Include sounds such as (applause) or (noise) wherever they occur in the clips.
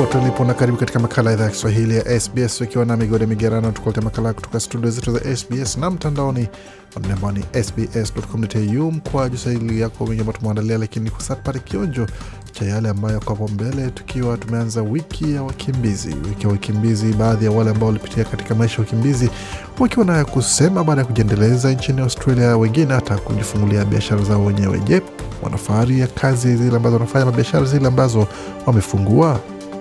pote ulipo na karibu katika makala ya idhaa ya Kiswahili ya SBS ukiwa na migode migerano, tukuletea makala kutoka studio zetu za SBS na mtandaoni ambao ni sbs.com.au mkwa juu sahili yako wengi ambao tumeandalia, lakini kwa sasa tupate kionjo cha yale ambayo yako hapo mbele, tukiwa tumeanza wiki ya wakimbizi. Wiki ya wakimbizi, baadhi ya wale ambao walipitia katika maisha ya wakimbizi wakiwa nayo kusema baada ya kujiendeleza nchini Australia, wengine hata kujifungulia biashara zao wenyewe. Je, wanafahari ya kazi zile ambazo wanafanya na biashara zile ambazo wamefungua?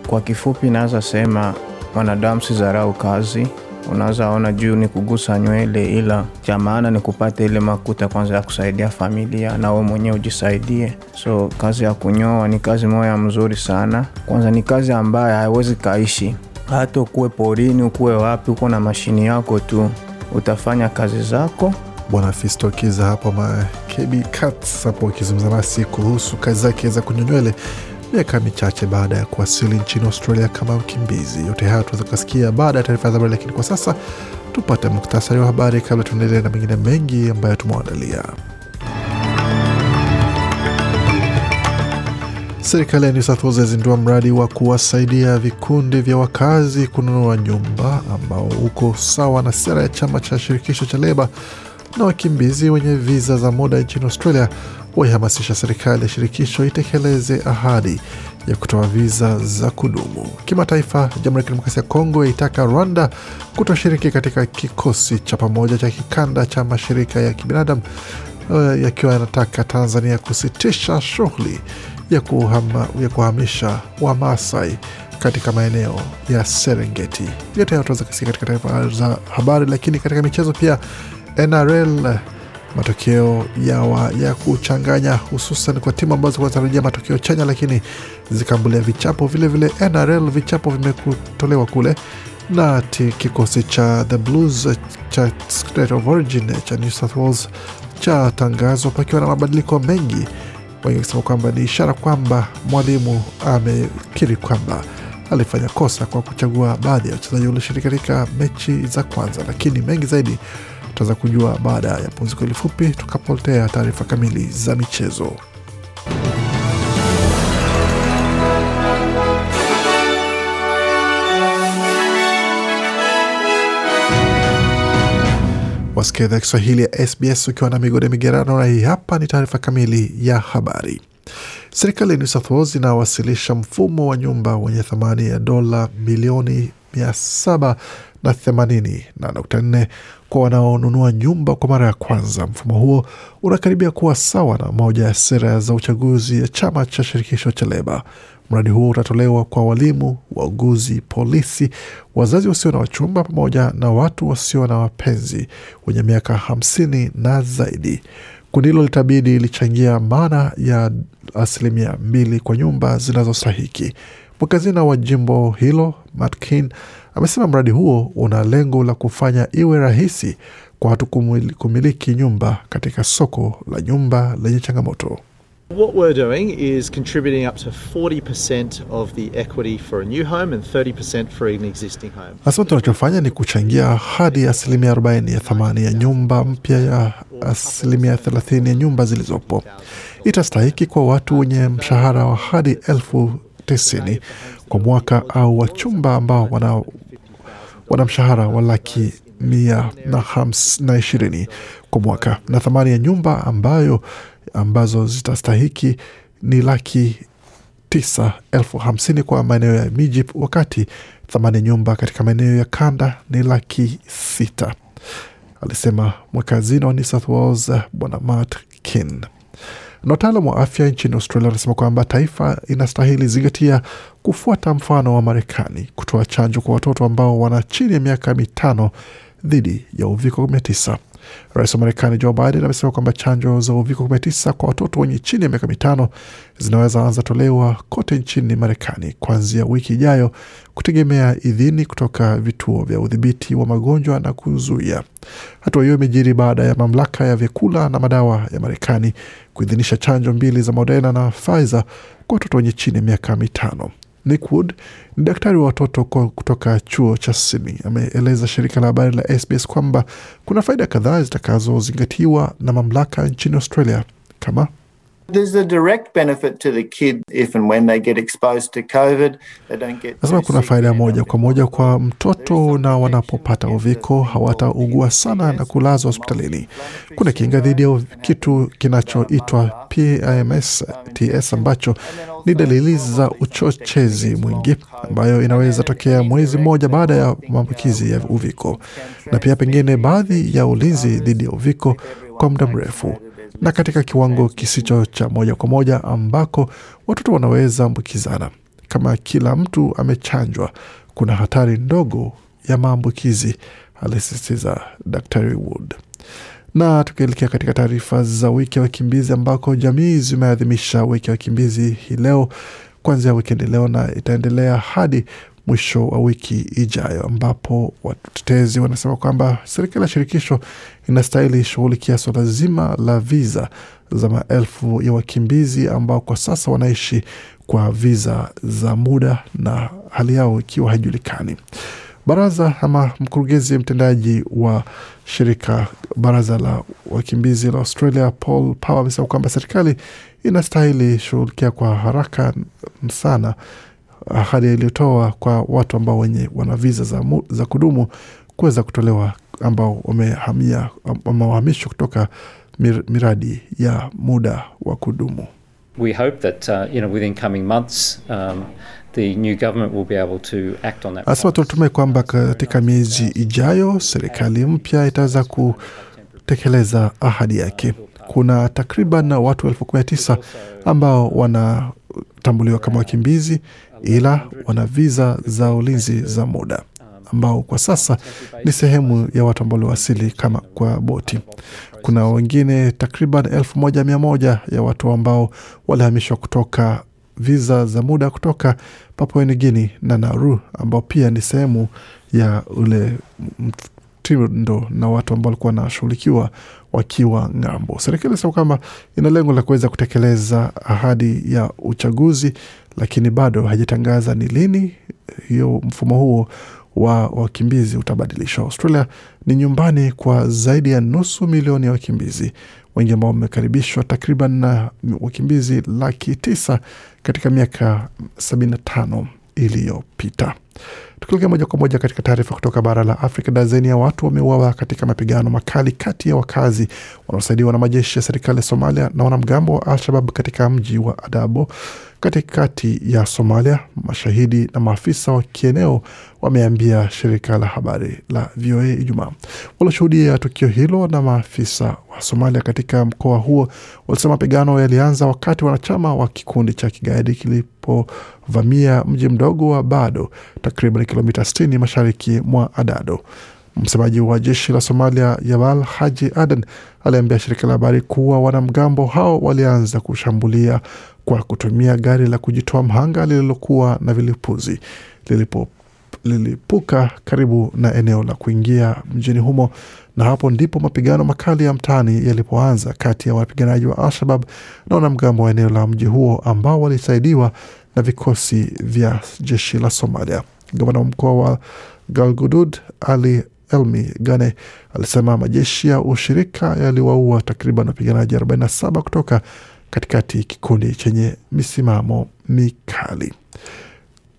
Kwa kifupi, naweza sema mwanadamu si dharau kazi. Unaweza ona juu ni kugusa nywele, ila cha maana ni kupata ile makuta kwanza ya kusaidia familia na wewe mwenyewe ujisaidie. So kazi ya kunyoa ni kazi moja mzuri sana. Kwanza ni kazi ambayo haiwezi kaishi, hata ukuwe porini, ukuwe wapi, uko na mashini yako tu, utafanya kazi zako Bwana Fisto hapo Cats hapo akizungumza nasi kuhusu kazi zake za kunyoa miaka michache baada ya kuwasili nchini Australia kama mkimbizi. Yote haya tunaweza kukasikia baada ya taarifa za habari, lakini kwa sasa tupate muktasari wa habari kabla tuendelee na mengine mengi ambayo tumewaandalia. Serikali ya New South Wales yazindua mradi wa kuwasaidia vikundi vya wakazi kununua nyumba ambao uko sawa na sera ya chama cha shirikisho cha Leba na wakimbizi wenye viza za muda nchini Australia waihamasisha serikali ya shirikisho itekeleze ahadi ya kutoa viza za kudumu. Kimataifa, Jamhuri ya Kidemokrasia ya Kongo yaitaka Rwanda kutoshiriki katika kikosi cha pamoja cha kikanda cha mashirika ya kibinadamu uh, yakiwa yanataka Tanzania kusitisha shughuli ya, ya kuhamisha Wamasai katika maeneo ya Serengeti. Yote hayo tunaweza kusikia katika taarifa za habari, lakini katika michezo pia NRL matokeo yawa ya kuchanganya hususan kwa timu ambazo zinatarajia matokeo chanya lakini zikambulia vichapo. Vilevile vile NRL vichapo vimetolewa kule na kikosi cha the Blues cha State of Origin cha New South Wales cha tangazo pakiwa na mabadiliko mengi, wengi wakisema kwamba ni ishara kwamba mwalimu amekiri kwamba alifanya kosa kwa kuchagua baadhi ya wachezaji walioshiriki katika mechi za kwanza, lakini mengi zaidi tutaweza kujua baada ya pumziko hili fupi, tukapotea taarifa kamili za michezo. Wasikia idhaa Kiswahili ya SBS ukiwa na migode migerano, na hii hapa ni taarifa kamili ya habari. Serikali ya New South Wales inawasilisha mfumo wa nyumba wenye thamani ya dola milioni mia saba na themanini na nukta nne kwa wanaonunua nyumba kwa mara ya kwanza. Mfumo huo unakaribia kuwa sawa na moja ya sera za uchaguzi ya chama cha shirikisho cha Leba. Mradi huo utatolewa kwa walimu, wauguzi, polisi, wazazi wasio na wachumba pamoja na watu wasio na wapenzi wenye miaka hamsini na zaidi. Kundi hilo litabidi lichangia maana ya asilimia mbili kwa nyumba zinazostahiki. Mwakazina wa jimbo hilo Matt Kean amesema mradi huo una lengo la kufanya iwe rahisi kwa watu kumiliki nyumba katika soko la nyumba lenye changamoto. What we're doing is contributing up to 40% of the equity for a new home and 30% for an existing home. Asema tunachofanya ni kuchangia hadi asilimia 40 ya thamani ya nyumba mpya ya asilimia 30 ya nyumba zilizopo. Itastahiki kwa watu wenye mshahara wa hadi elfu tisini kwa mwaka au wachumba ambao wana, wana mshahara wa laki mia na, na ishirini kwa mwaka na thamani ya nyumba ambayo ambazo zitastahiki ni laki tisa elfu hamsini kwa maeneo ya miji, wakati thamani ya nyumba katika maeneo ya kanda ni laki sita, alisema mweka wa New South Wales Bwana Matt Kin. Na wataalam wa afya nchini Australia wanasema kwamba taifa inastahili zingatia kufuata mfano wa Marekani kutoa chanjo kwa watoto ambao wana chini ya miaka mitano dhidi ya uviko 19. Rais wa Marekani Joe Biden amesema kwamba chanjo za uviko 19 kwa watoto wenye chini ya miaka mitano zinaweza anza tolewa kote nchini Marekani kuanzia wiki ijayo, kutegemea idhini kutoka vituo vya udhibiti wa magonjwa na kuzuia. Hatua hiyo imejiri baada ya mamlaka ya vyakula na madawa ya Marekani kuidhinisha chanjo mbili za Moderna na Pfizer kwa watoto wenye chini ya miaka mitano. Nick Wood ni daktari wa watoto kutoka chuo cha Sydney. Ameeleza shirika la habari la SBS kwamba kuna faida kadhaa zitakazozingatiwa na mamlaka nchini Australia kama Nasema kuna faida moja kwa moja kwa mtoto na wanapopata uviko hawataugua sana na kulazwa hospitalini. Kuna kinga dhidi ya kitu kinachoitwa PIMS TS ambacho ni dalili za uchochezi mwingi ambayo inaweza tokea mwezi mmoja baada ya maambukizi ya uviko, na pia pengine baadhi ya ulinzi dhidi ya uviko kwa muda mrefu na katika kiwango kisicho cha moja kwa moja ambako watoto wanaweza ambukizana. Kama kila mtu amechanjwa, kuna hatari ndogo ya maambukizi, alisisitiza Daktari Wood. Na tukielekea katika taarifa za wiki ya wakimbizi ambako jamii zimeadhimisha wiki ya wakimbizi hii leo kuanzia wikendi leo na itaendelea hadi mwisho wa wiki ijayo, ambapo watetezi wanasema kwamba serikali ya shirikisho inastahili shughulikia suala zima la viza za maelfu ya wakimbizi ambao kwa sasa wanaishi kwa viza za muda na hali yao ikiwa haijulikani. Baraza ama mkurugenzi mtendaji wa shirika baraza la wakimbizi la Australia Paul Power amesema kwamba serikali inastahili shughulikia kwa haraka sana ahadi iliyotoa kwa watu ambao wenye wana viza za, za kudumu kuweza kutolewa ambao wamehamia ama wahamishwa kutoka mir, miradi ya muda wa kudumu. We hope that uh, you know within coming months um, the new government will be able to act on that. Asema tunatumai kwamba katika miezi ijayo serikali mpya itaweza kutekeleza ahadi yake. Kuna takriban watu elfu kumi na tisa ambao wanatambuliwa kama wakimbizi, ila wana viza za ulinzi za muda ambao kwa sasa ni sehemu ya watu ambao waliwasili kama kwa boti. Kuna wengine takriban elfu moja mia moja ya watu ambao walihamishwa kutoka viza za muda kutoka Papua New Guinea na Nauru ambao pia ni sehemu ya ule mtindo na watu ambao walikuwa wanashughulikiwa wakiwa ng'ambo. Serikali inasema kwamba ina lengo la kuweza kutekeleza ahadi ya uchaguzi, lakini bado haijatangaza ni lini hiyo mfumo huo wa wakimbizi utabadilishwa. Australia ni nyumbani kwa zaidi ya nusu milioni ya wakimbizi, wengi ambao wamekaribishwa takriban na wakimbizi laki tisa katika miaka 75 iliyopita. Tukielekea moja kwa moja katika taarifa kutoka bara la Afrika, dazeni ya watu wameuawa katika mapigano makali kati ya wakazi wanaosaidiwa na majeshi ya serikali ya Somalia na wanamgambo wa Al-Shabab katika mji wa Adabo katikati ya Somalia. Mashahidi na maafisa wa kieneo wameambia shirika la habari la VOA Ijumaa. Walioshuhudia tukio hilo na maafisa wa Somalia katika mkoa huo walisema mapigano yalianza wakati wanachama wa kikundi cha kigaidi kilipovamia mji mdogo wa Bado, takriban kilomita 60 mashariki mwa Adado. Msemaji wa jeshi la Somalia Yabal Haji Aden aliambia shirika la habari kuwa wanamgambo hao walianza kushambulia kwa kutumia gari la kujitoa mhanga lililokuwa na vilipuzi lilipo lilipuka karibu na eneo la kuingia mjini humo, na hapo ndipo mapigano makali ya mtaani yalipoanza kati ya wapiganaji wa Al-Shabab na wanamgambo wa eneo la mji huo ambao walisaidiwa na vikosi vya jeshi la Somalia. Gavana wa mkoa wa Galgudud Ali Elmi Gane alisema majeshi ya ushirika yaliwaua takriban wapiganaji 47 kutoka katikati kikundi chenye misimamo mikali.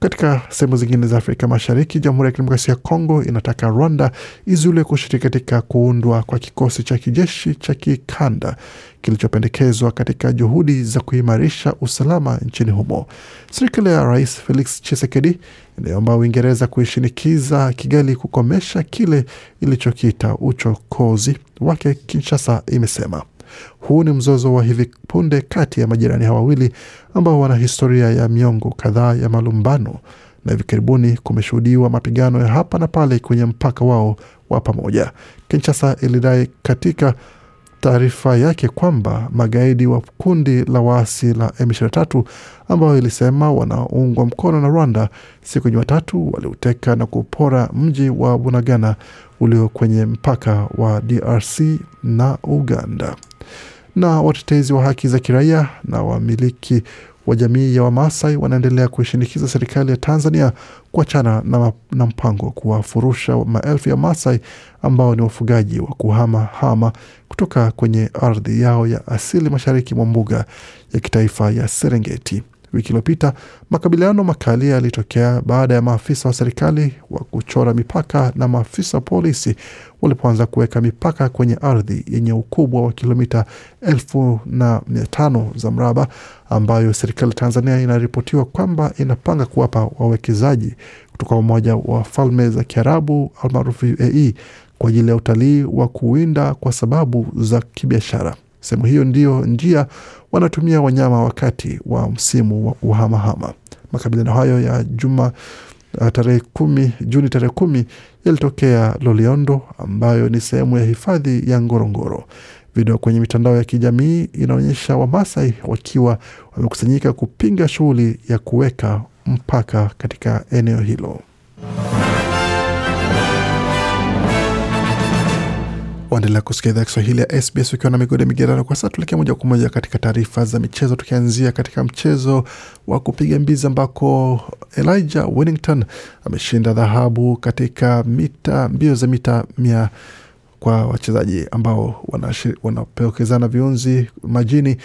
Katika sehemu zingine za Afrika Mashariki, Jamhuri ya Kidemokrasia ya Kongo inataka Rwanda izuiliwe kushiriki katika kuundwa kwa kikosi cha kijeshi cha kikanda kilichopendekezwa katika juhudi za kuimarisha usalama nchini humo. Serikali ya Rais Felix Tshisekedi inayoomba Uingereza kuishinikiza Kigali kukomesha kile ilichokiita uchokozi wake, Kinshasa imesema. Huu ni mzozo wa hivi punde kati ya majirani hawa wawili ambao wana historia ya miongo kadhaa ya malumbano, na hivi karibuni kumeshuhudiwa mapigano ya hapa na pale kwenye mpaka wao wa pamoja. Kinshasa ilidai katika taarifa yake kwamba magaidi wa kundi la waasi la M23 ambao ilisema wanaungwa mkono na Rwanda siku ya Jumatatu waliuteka na kupora mji wa Bunagana ulio kwenye mpaka wa DRC na Uganda. Na watetezi wa haki za kiraia na wamiliki wa jamii ya Wamasai wanaendelea kuishinikiza serikali ya Tanzania kuachana na, na mpango wa kuwafurusha maelfu ya Masai ambao ni wafugaji wa kuhama hama kutoka kwenye ardhi yao ya asili mashariki mwa mbuga ya kitaifa ya Serengeti. Wiki iliyopita makabiliano makali yalitokea baada ya maafisa wa serikali wa kuchora mipaka na maafisa wa polisi walipoanza kuweka mipaka kwenye ardhi yenye ukubwa wa kilomita elfu na mia tano za mraba ambayo serikali ya Tanzania inaripotiwa kwamba inapanga kuwapa wawekezaji kutoka Umoja wa Falme za Kiarabu almaarufu UAE kwa ajili ya utalii wa kuwinda kwa sababu za kibiashara. Sehemu hiyo ndiyo njia wanatumia wanyama wakati wa msimu wa kuhamahama. Makabiliano hayo ya juma tarehe kumi Juni tarehe kumi yalitokea Loliondo ambayo ni sehemu ya hifadhi ya Ngorongoro. Video kwenye mitandao ya kijamii inaonyesha Wamasai wakiwa wamekusanyika kupinga shughuli ya kuweka mpaka katika eneo hilo. Waendelea kusikia idhaa Kiswahili ya SBS ukiwa na migode migerano. Kwa sasa tuelekea moja kwa moja katika taarifa za michezo, tukianzia katika mchezo wa kupiga mbizi ambako Elijah Wellington ameshinda dhahabu katika mita mbio za mita mia kwa wachezaji ambao wanapokezana viunzi majini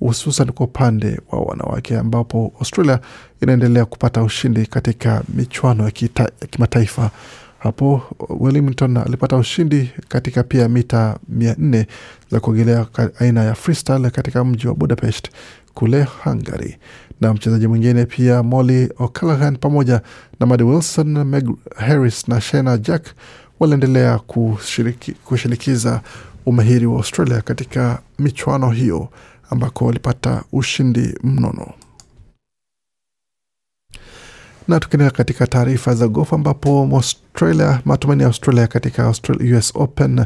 hususan kwa upande wa wanawake ambapo Australia inaendelea kupata ushindi katika michuano ya kimataifa. Hapo Wellington alipata ushindi katika pia mita mia nne za kuogelea aina ya freestyle katika mji wa Budapest kule Hungary. Na mchezaji mwingine pia Molly O'Callaghan pamoja na Maddie Wilson, Meg Harris na Shena Jack waliendelea kushinikiza umahiri wa Australia katika michuano hiyo ambako walipata ushindi mnono na tukiendelea katika taarifa za gofu ambapo Australia, matumaini ya Australia katika Australia, US Open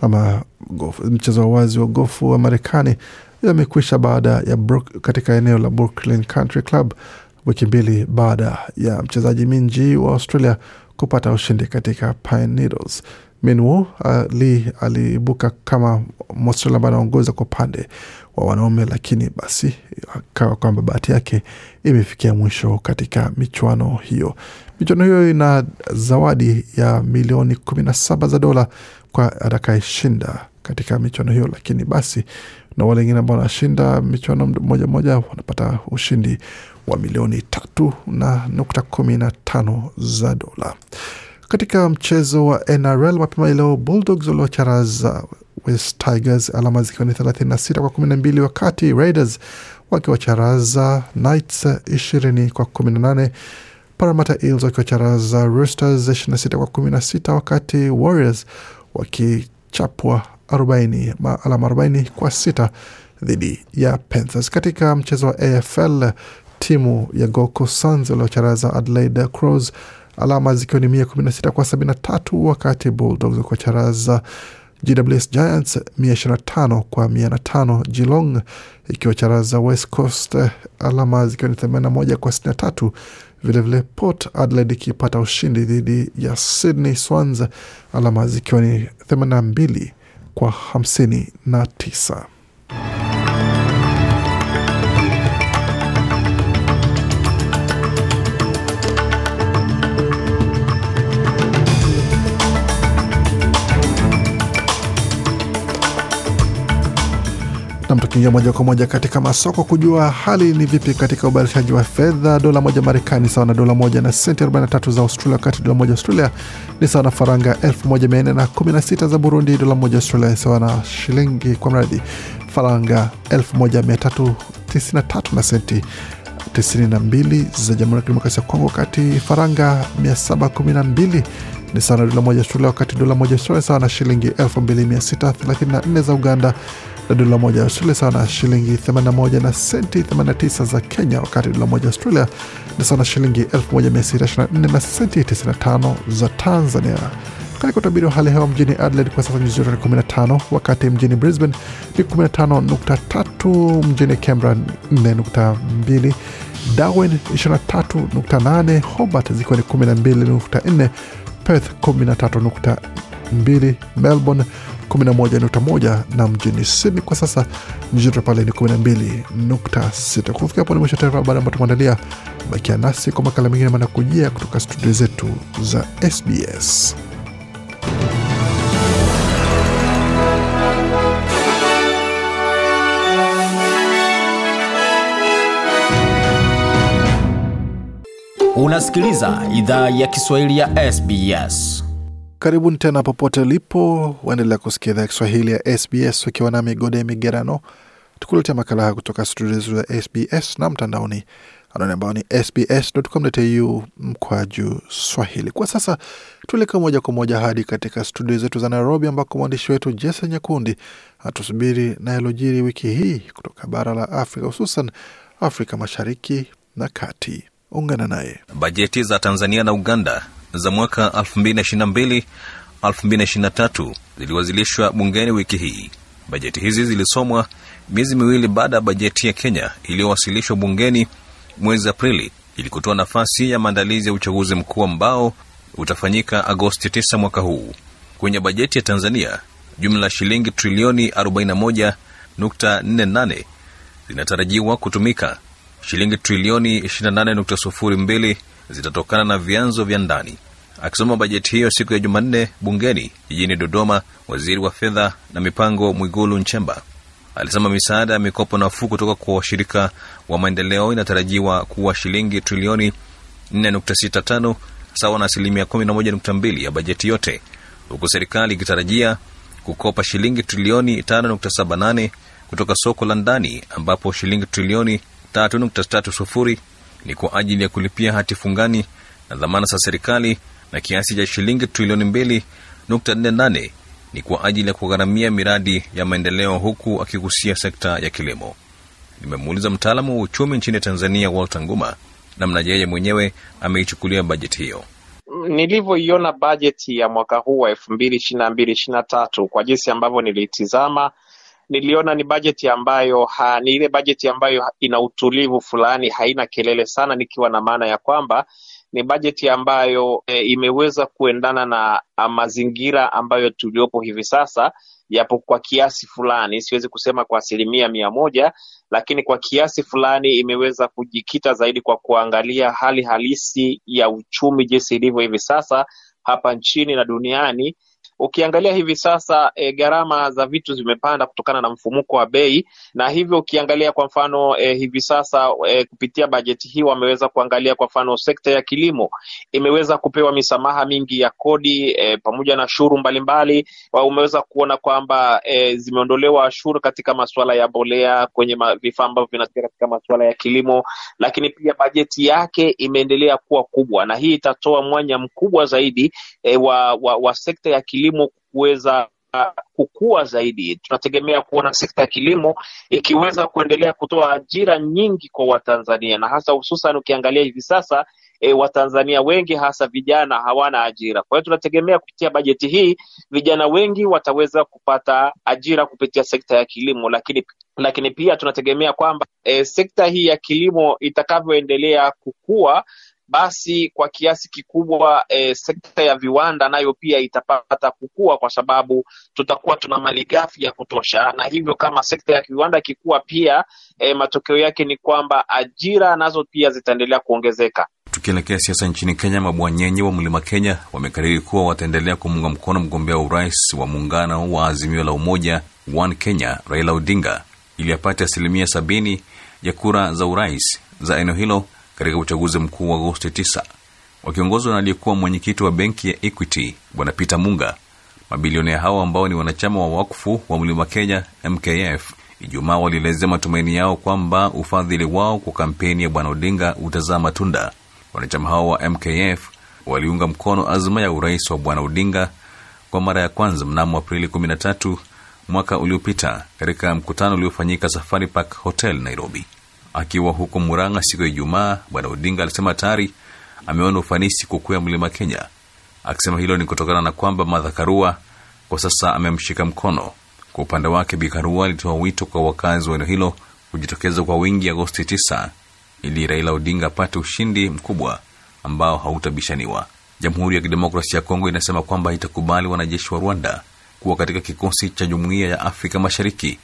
ama mchezo wa wazi wa gofu wa Marekani yamekwisha baada ya Brook, katika eneo la Brooklyn Country Club wiki mbili baada ya mchezaji Minji wa Australia kupata ushindi katika Pine Needles. Minwoo ali aliibuka kama Mwaustralia ambaye anaongoza kwa upande wa wanaume, lakini basi akawa kwamba bahati yake imefikia mwisho katika michuano hiyo. Michuano hiyo ina zawadi ya milioni kumi na saba za dola kwa atakayeshinda katika michuano hiyo, lakini basi na wale wengine ambao wanashinda michuano moja moja wanapata ushindi wa milioni tatu na nukta kumi na tano za dola. Katika mchezo wa NRL mapema leo Bulldogs waliwacharaza West Tigers alama zikiwa ni 36 kwa 12, wakati Raiders wakiwacharaza Knights 20 kwa 18, Parramatta Eels wakiwacharaza Roosters 26 kwa 16, wakati Warriors wakichapwa 40 ma alama 40 kwa 6 dhidi ya Panthers. Katika mchezo wa AFL timu ya Gold Coast Suns waliocharaza Adelaide Crows alama zikiwa ni mia kumi na sita kwa sabini na tatu wakati Bulldogs wakiwacharaza GWS Giants mia ishirini na tano kwa mia na tano Geelong ikiwacharaza West Coast alama zikiwa ni themanini na moja kwa sitini na tatu. Vilevile Port Adelaide ikipata ushindi dhidi ya Sydney Swans alama zikiwa ni themanini na mbili kwa hamsini na tisa. Nam, tukiingia moja kwa moja katika masoko kujua hali ni vipi katika ubadilishaji wa fedha. Dola moja Marekani sawa na dola moja na senti 43 za Australia, wakati dola moja Australia ni sawa na faranga 1416 za Burundi. Dola moja Australia sawa na shilingi kwa mradi faranga 1393 na senti 92 za Jamhuri ya Kidemokrasia ya Kongo, wakati faranga 712 ni sawa na dola moja Australia, wakati dola moja Australia sawa na shilingi 2634 za Uganda na dola moja ya Australia sawa na shilingi 81 na senti 89 za Kenya, wakati dola moja ya Australia ni sawa na shilingi 1624 na senti 95 za Tanzania. Katika utabiri wa hali hewa mjini Adelaide kwa sasa nyuzi joto ni 15, wakati mjini Brisbane ni 15.3, mjini Canberra 4.2, Darwin 23.8, Hobart zikiwa ni 12.4, Perth 13.2, Melbourne 11.1 na mjini Sydney kwa sasa joto pale ni 12.6. Kufikia hapo ni mwisho taarifa habari ambayo tumeandalia. Bakia nasi kwa makala mengine manakujia kutoka studio zetu za SBS. Unasikiliza idhaa ya Kiswahili ya SBS. Karibuni tena popote ulipo, waendelea kusikia idhaa Kiswahili ya SBS ukiwa na migode migerano, tukuletea makala haya kutoka studio zetu za SBS na mtandaoni anwani ambao ni sbs.com.au mkwaju swahili. Kwa sasa tuelekee moja kwa moja hadi katika studio zetu za Nairobi, ambako mwandishi wetu Jesse Nyakundi atusubiri na yalojiri wiki hii kutoka bara la Afrika, hususan Afrika Mashariki na Kati. Ungana naye. Bajeti za Tanzania na Uganda za mwaka 2022 2023 ziliwasilishwa bungeni wiki hii. Bajeti hizi zilisomwa miezi miwili baada ya bajeti ya Kenya iliyowasilishwa bungeni mwezi Aprili ili kutoa nafasi ya maandalizi ya uchaguzi mkuu ambao utafanyika Agosti 9 mwaka huu. Kwenye bajeti ya Tanzania, jumla shilingi trilioni 41.48 zinatarajiwa kutumika. Shilingi trilioni 28.02 zitatokana na vyanzo vya ndani. Akisoma bajeti hiyo siku ya Jumanne bungeni jijini Dodoma, waziri wa fedha na mipango Mwigulu Nchemba alisema misaada ya mikopo nafuu kutoka kwa washirika wa maendeleo inatarajiwa kuwa shilingi trilioni 4.65 sawa na asilimia 11.2 ya bajeti yote, huku serikali ikitarajia kukopa shilingi trilioni 5.78 kutoka soko la ndani, ambapo shilingi trilioni 3.30 ni kwa ajili ya kulipia hati fungani na dhamana za serikali na kiasi cha shilingi trilioni 2.48 ni kwa ajili ya kugharamia miradi ya maendeleo huku akigusia sekta ya kilimo. Nimemuuliza mtaalamu wa uchumi nchini Tanzania Walter Nguma namna yeye mwenyewe ameichukulia bajeti hiyo. Nilivyoiona bajeti ya mwaka huu wa elfu mbili ishirini na mbili ishirini na tatu kwa jinsi ambavyo niliitizama, niliona ni bajeti ambayo ha, ni ile bajeti ambayo ina utulivu fulani, haina kelele sana, nikiwa na maana ya kwamba ni bajeti ambayo e, imeweza kuendana na mazingira ambayo tuliopo hivi sasa, yapo kwa kiasi fulani, siwezi kusema kwa asilimia mia moja, lakini kwa kiasi fulani imeweza kujikita zaidi kwa kuangalia hali halisi ya uchumi jinsi ilivyo hivi sasa hapa nchini na duniani. Ukiangalia hivi sasa e, gharama za vitu zimepanda kutokana na mfumuko wa bei, na hivyo ukiangalia kwa mfano e, hivi sasa e, kupitia bajeti hii wameweza kuangalia kwa mfano sekta ya kilimo imeweza kupewa misamaha mingi ya kodi e, pamoja na shuru mbalimbali. Umeweza kuona kwamba e, zimeondolewa shuru katika masuala ya bolea kwenye vifaa ambavyo vinatumika katika masuala ya kilimo, lakini pia bajeti yake imeendelea kuwa kubwa, na hii itatoa mwanya mkubwa zaidi e, wa, wa, wa sekta ya kilimo kuweza kukua zaidi. Tunategemea kuona sekta ya kilimo ikiweza kuendelea kutoa ajira nyingi kwa Watanzania na hasa hususan ukiangalia hivi sasa e, Watanzania wengi hasa vijana hawana ajira. Kwa hiyo tunategemea kupitia bajeti hii vijana wengi wataweza kupata ajira kupitia sekta ya kilimo, lakini lakini pia tunategemea kwamba e, sekta hii ya kilimo itakavyoendelea kukua basi kwa kiasi kikubwa e, sekta ya viwanda nayo pia itapata kukua, kwa sababu tutakuwa tuna malighafi ya kutosha, na hivyo kama sekta ya viwanda ikikua pia e, matokeo yake ni kwamba ajira nazo pia zitaendelea kuongezeka. Tukielekea siasa nchini Kenya, mabwanyenye wa Mlima Kenya wamekariri kuwa wataendelea kumuunga mkono mgombea wa urais wa muungano wa Azimio la Umoja One Kenya Raila Odinga ili apate asilimia sabini ya kura za urais za eneo hilo katika uchaguzi mkuu wa Agosti 9. Wakiongozwa na aliyekuwa mwenyekiti wa benki ya Equity Bwana Peter Munga, mabilionea hao ambao ni wanachama wa wakfu wa Mlima Kenya MKF Ijumaa walielezea matumaini yao kwamba ufadhili wao kwa kampeni ya Bwana Odinga utazaa matunda. Wanachama hao wa MKF waliunga mkono azma ya urais wa Bwana Odinga kwa mara ya kwanza mnamo Aprili 13 mwaka uliopita katika mkutano uliofanyika Safari Park Hotel Nairobi. Akiwa huko Murang'a siku ya Ijumaa, Bwana Odinga alisema tayari ameona ufanisi kukwea mlima Kenya, akisema hilo ni kutokana na kwamba Martha Karua kwa sasa amemshika mkono. Kwa upande wake, Bi Karua alitoa wito kwa wakazi wa eneo hilo kujitokeza kwa wingi Agosti 9 ili Raila Odinga apate ushindi mkubwa ambao hautabishaniwa. Jamhuri ya Kidemokrasia ya Kongo inasema kwamba itakubali wanajeshi wa Rwanda kuwa katika kikosi cha Jumuiya ya Afrika Mashariki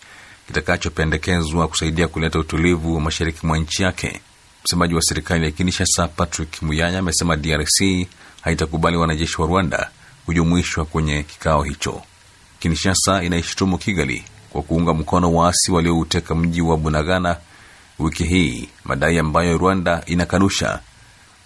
kitakachopendekezwa kusaidia kuleta utulivu mashariki mwa nchi yake. Msemaji wa serikali ya Kinshasa Patrick Muyaya amesema DRC haitakubali wanajeshi wa Rwanda kujumuishwa kwenye kikao hicho. Kinshasa inaishutumu Kigali kwa kuunga mkono waasi waliouteka mji wa Bunagana wiki hii, madai ambayo Rwanda inakanusha.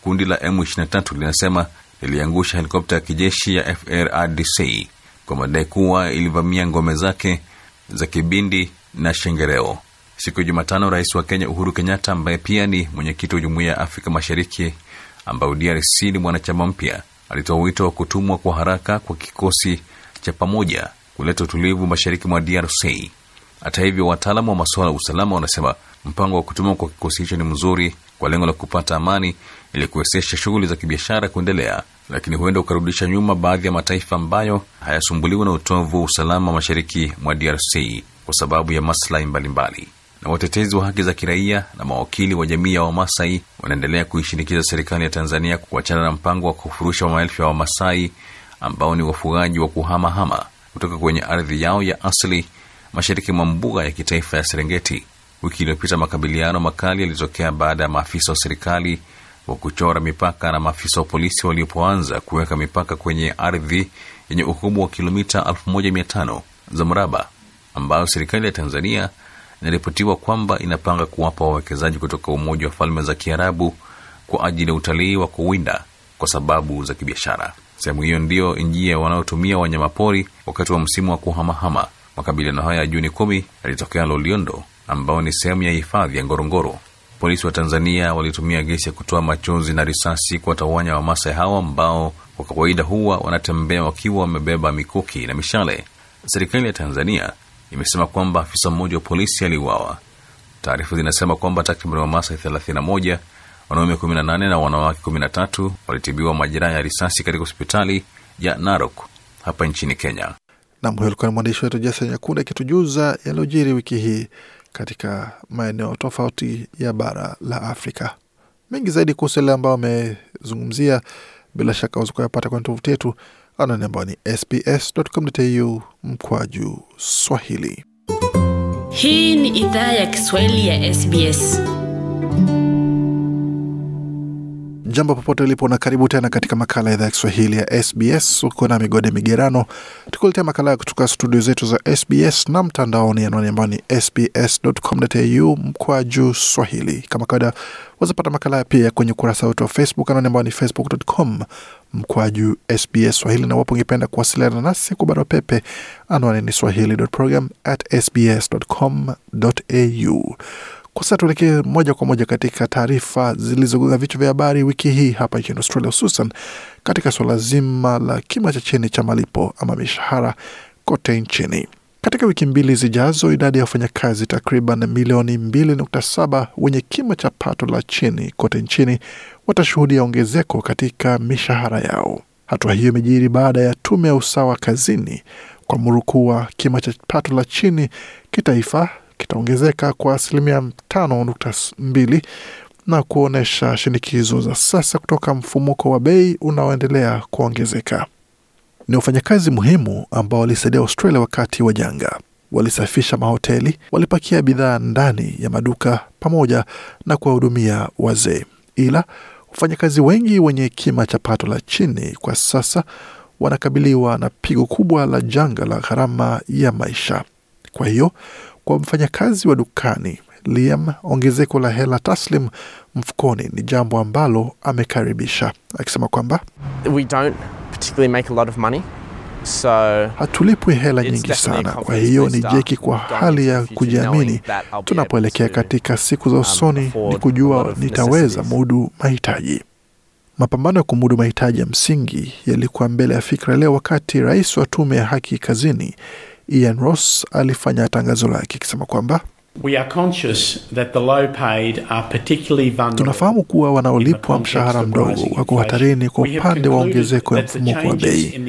Kundi la M23 linasema liliangusha helikopta ya kijeshi ya FRDC kwa madai kuwa ilivamia ngome zake za Kibindi na Shengereo. Siku ya Jumatano, rais wa Kenya Uhuru Kenyatta, ambaye pia ni mwenyekiti wa Jumuiya ya Afrika Mashariki ambayo DRC ni mwanachama mpya, alitoa wito wa kutumwa kwa haraka kwa kikosi cha pamoja kuleta utulivu mashariki mwa DRC. Hata hivyo, wataalamu wa masuala ya usalama wanasema mpango wa kutumwa kwa kikosi hicho ni mzuri kwa lengo la kupata amani ili kuwezesha shughuli za kibiashara kuendelea, lakini huenda ukarudisha nyuma baadhi ya mataifa ambayo hayasumbuliwa na utovu wa usalama mashariki mwa DRC kwa sababu ya maslahi mbalimbali. Na watetezi wa haki za kiraia na mawakili wa jamii ya Wamasai wanaendelea kuishinikiza serikali ya Tanzania kuachana na mpango wa kufurusha maelfu ya Wamasai ambao ni wafugaji wa kuhamahama kutoka kwenye ardhi yao ya asili mashariki mwa mbuga ya kitaifa ya Serengeti. Wiki iliyopita makabiliano makali yalitokea baada ya maafisa wa serikali wa kuchora mipaka na maafisa wa polisi walipoanza kuweka mipaka kwenye ardhi yenye ukubwa wa kilomita 1500 za mraba ambayo serikali ya Tanzania inaripotiwa kwamba inapanga kuwapa wawekezaji kutoka Umoja wa Falme za Kiarabu kwa ajili ya utalii wa kuwinda kwa sababu za kibiashara. Sehemu hiyo ndiyo njia wanaotumia wanyamapori wakati wa msimu wa kuhamahama. Makabiliano haya ya Juni kumi yalitokea Loliondo, ambao ni sehemu ya hifadhi ya Ngorongoro. Polisi wa Tanzania walitumia gesi ya kutoa machozi na risasi kuwatawanya Wamasai hawa ambao kwa kawaida huwa wanatembea wakiwa wamebeba mikuki na mishale. Serikali ya Tanzania imesema kwamba afisa mmoja wa polisi aliuawa. Taarifa zinasema kwamba takriban Wamasai 31 wanaume 18 na wanawake 13 walitibiwa majeraha ya risasi katika hospitali ya Narok hapa nchini Kenya. Nam, huyo alikuwa ni mwandishi wetu Jason Nyakunda akitujuza yaliyojiri wiki hii katika maeneo tofauti ya bara la Afrika. Mengi zaidi kuhusu yale ambao amezungumzia, bila shaka waweza kwenye tovuti yetu anani ambayo ni sbs.com.au mkwaju Swahili. Hii ni idhaa ya Kiswahili ya SBS. Jambo popote ulipo na karibu tena katika makala ya idhaa ya Kiswahili ya SBS. Uko na Migode Migerano tukuletea makala kutoka studio zetu za SBS na mtandaoni, anwani ambayo ni sbs.com.au mkwaju swahili. Kama kawaida, wazapata makala pia kwenye ukurasa wetu wa Facebook, anwani ambayo ni facebook.com mkwaju SBS Swahili, na wapo ungependa kuwasiliana nasi kwa barua pepe, anwani ni swahili.program@sbs.com.au. Kwa sasa tuelekee moja kwa moja katika taarifa zilizogonga vichwa vya habari wiki hii hapa nchini Australia, hususan katika suala zima la kima cha chini cha malipo ama mishahara kote nchini. Katika wiki mbili zijazo, idadi ya wafanyakazi takriban milioni 2.7 wenye kima cha pato la chini kote nchini watashuhudia ongezeko katika mishahara yao. Hatua hiyo imejiri baada ya tume ya usawa kazini kwa murukuu wa kima cha pato la chini kitaifa kitaongezeka kwa asilimia tano nukta mbili na kuonyesha shinikizo za sasa kutoka mfumuko wa bei unaoendelea kuongezeka. Ni wafanyakazi muhimu ambao walisaidia Australia wakati wa janga. Walisafisha mahoteli, walipakia bidhaa ndani ya maduka pamoja na kuwahudumia wazee. Ila wafanyakazi wengi wenye kima cha pato la chini kwa sasa wanakabiliwa na pigo kubwa la janga la gharama ya maisha. Kwa hiyo kwa mfanyakazi wa dukani Liam, ongezeko la hela taslim mfukoni ni jambo ambalo amekaribisha, akisema kwamba we don't particularly make a lot of money so hatulipwi hela nyingi sana. Kwa hiyo ni jeki kwa hali ya kujiamini tunapoelekea katika siku za usoni, ni kujua nitaweza mudu mahitaji. Mapambano ya kumudu mahitaji ya msingi yalikuwa mbele ya fikra leo, wakati rais wa tume ya haki kazini Ian Ross alifanya tangazo lake akisema kwamba We are conscious that the low paid are particularly vulnerable. tunafahamu kuwa wanaolipwa mshahara mdogo wako hatarini kwa upande wa ongezeko ya mfumuko wa bei.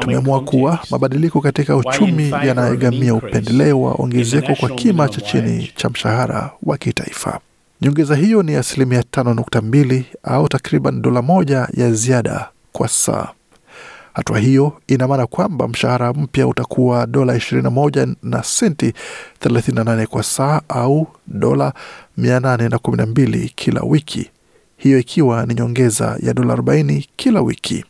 Tumeamua kuwa mabadiliko katika uchumi yanaegamia upendeleo wa ongezeko kwa kima cha chini cha mshahara wa kitaifa. Nyongeza hiyo ni asilimia tano nukta mbili au takriban dola moja ya ziada kwa saa. Hatua hiyo ina maana kwamba mshahara mpya utakuwa dola 21 na senti 38 kwa saa au dola 812 kila wiki, hiyo ikiwa ni nyongeza ya dola 40 kila wiki.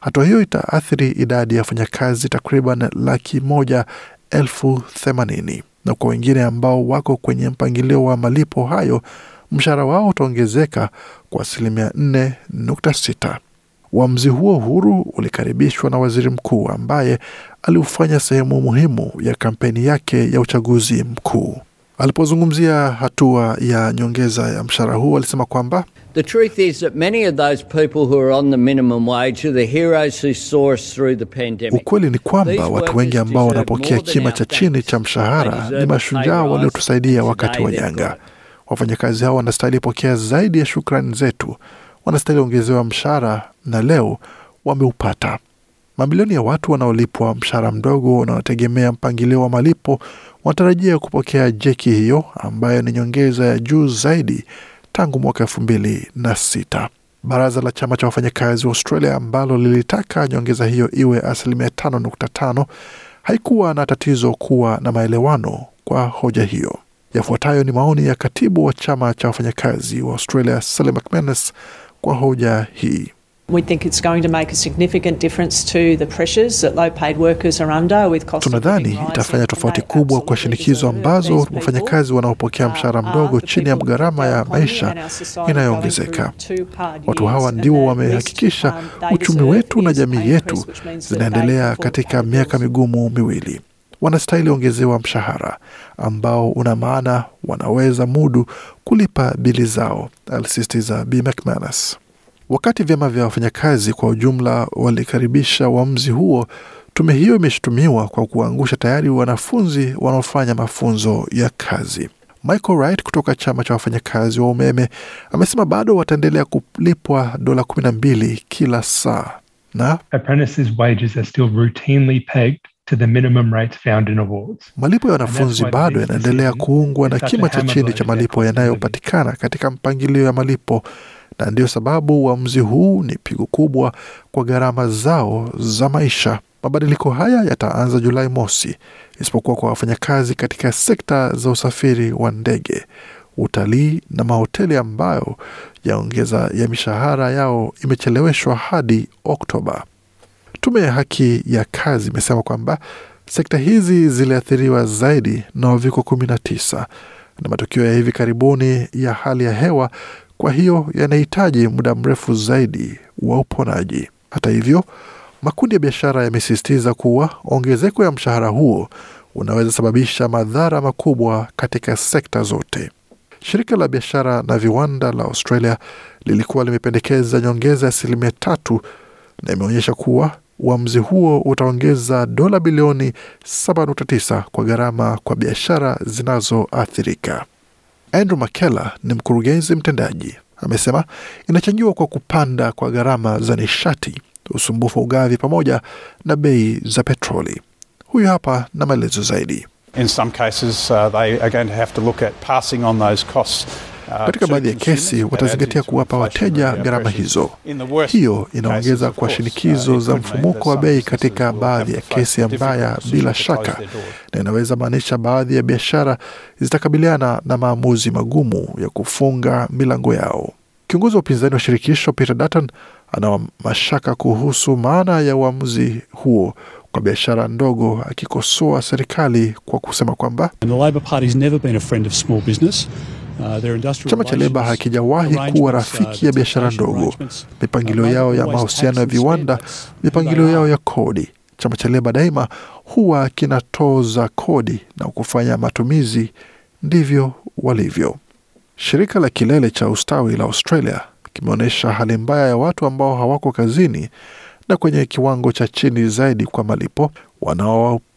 Hatua hiyo itaathiri idadi ya wafanyakazi takriban laki moja elfu themanini na kwa wengine ambao wako kwenye mpangilio wa malipo hayo, mshahara wao utaongezeka kwa asilimia 4.6. Uamuzi huo huru ulikaribishwa na waziri mkuu ambaye aliufanya sehemu muhimu ya kampeni yake ya uchaguzi mkuu. Alipozungumzia hatua ya nyongeza ya mshahara huo, alisema kwamba The truth is that many of those people who are on the minimum wage are the heroes who saw us through the pandemic. ukweli ni kwamba watu wengi ambao wanapokea kima cha chini cha mshahara ni mashujaa waliotusaidia wakati wa janga. Wafanyakazi hao wanastahili pokea zaidi ya shukrani zetu, wanastahili ongezewa mshahara na leo wameupata. Mamilioni ya watu wanaolipwa mshahara mdogo na wanategemea mpangilio wa malipo wanatarajia kupokea jeki hiyo ambayo ni nyongeza ya juu zaidi tangu mwaka elfu mbili na sita. Baraza la chama cha wafanyakazi wa Australia ambalo lilitaka nyongeza hiyo iwe asilimia tano nukta tano haikuwa na tatizo kuwa na maelewano kwa hoja hiyo. Yafuatayo ni maoni ya katibu wa chama cha wafanyakazi wa Australia Sally McManus kwa hoja hii. We think it's going to make a significant difference to the pressures that low paid workers are under with cost of Tunadhani itafanya tofauti kubwa kwa shinikizo ambazo wafanyakazi wanaopokea mshahara mdogo chini ya gharama ya maisha inayoongezeka. Watu hawa ndio wamehakikisha uchumi wetu na jamii yetu zinaendelea katika miaka migumu miwili. Wanastahili ongezewa mshahara ambao una maana wanaweza mudu kulipa bili zao, alisisitiza B McManus. Wakati vyama vya wafanyakazi kwa ujumla walikaribisha uamuzi huo, tume hiyo imeshutumiwa kwa kuangusha tayari wanafunzi wanaofanya mafunzo ya kazi. Michael Wright kutoka chama cha wafanyakazi wa umeme amesema bado wataendelea kulipwa dola kumi na mbili kila saa na To the minimum rates found in awards. malipo ya wanafunzi bado yanaendelea kuungwa na kima cha chini cha malipo yanayopatikana katika mpangilio ya malipo, na ndiyo sababu uamuzi huu ni pigo kubwa kwa gharama zao za maisha. Mabadiliko haya yataanza Julai mosi, isipokuwa kwa wafanyakazi katika sekta za usafiri wa ndege, utalii na mahoteli ambayo yaongeza ya mishahara yao imecheleweshwa hadi Oktoba. Tume ya haki ya kazi imesema kwamba sekta hizi ziliathiriwa zaidi na uviko 19 na matukio ya hivi karibuni ya hali ya hewa, kwa hiyo yanahitaji muda mrefu zaidi wa uponaji. Hata hivyo, makundi ya biashara yamesisitiza kuwa ongezeko ya mshahara huo unaweza sababisha madhara makubwa katika sekta zote. Shirika la biashara na viwanda la Australia lilikuwa limependekeza nyongeza ya asilimia tatu na imeonyesha kuwa uamuzi huo utaongeza dola bilioni 7.9 kwa gharama kwa biashara zinazoathirika. Andrew Makela ni mkurugenzi mtendaji, amesema inachangiwa kwa kupanda kwa gharama za nishati, usumbufu wa ugavi pamoja na bei za petroli. Huyu hapa na maelezo zaidi. In some cases, uh, they are going to have to look at passing on those costs. Katika baadhi ya kesi watazingatia kuwapa wateja gharama hizo. In the worst Hiyo inaongeza kwa shinikizo uh, za mfumuko wa bei katika baadhi ya kesi mbaya bila shaka, na inaweza maanisha baadhi ya biashara zitakabiliana na maamuzi magumu ya kufunga milango yao. Kiongozi wa upinzani wa shirikisho Peter Dutton ana mashaka kuhusu maana ya uamuzi huo kwa biashara ndogo, akikosoa serikali kwa kusema kwamba Uh, chama cha Leba hakijawahi kuwa uh, rafiki ya biashara ndogo. Mipangilio uh, yao ya mahusiano ya viwanda, mipangilio yao ya kodi. Chama cha Leba daima huwa kinatoza kodi na kufanya matumizi, ndivyo walivyo. Shirika la kilele cha ustawi la Australia kimeonyesha hali mbaya ya watu ambao hawako kazini na kwenye kiwango cha chini zaidi kwa malipo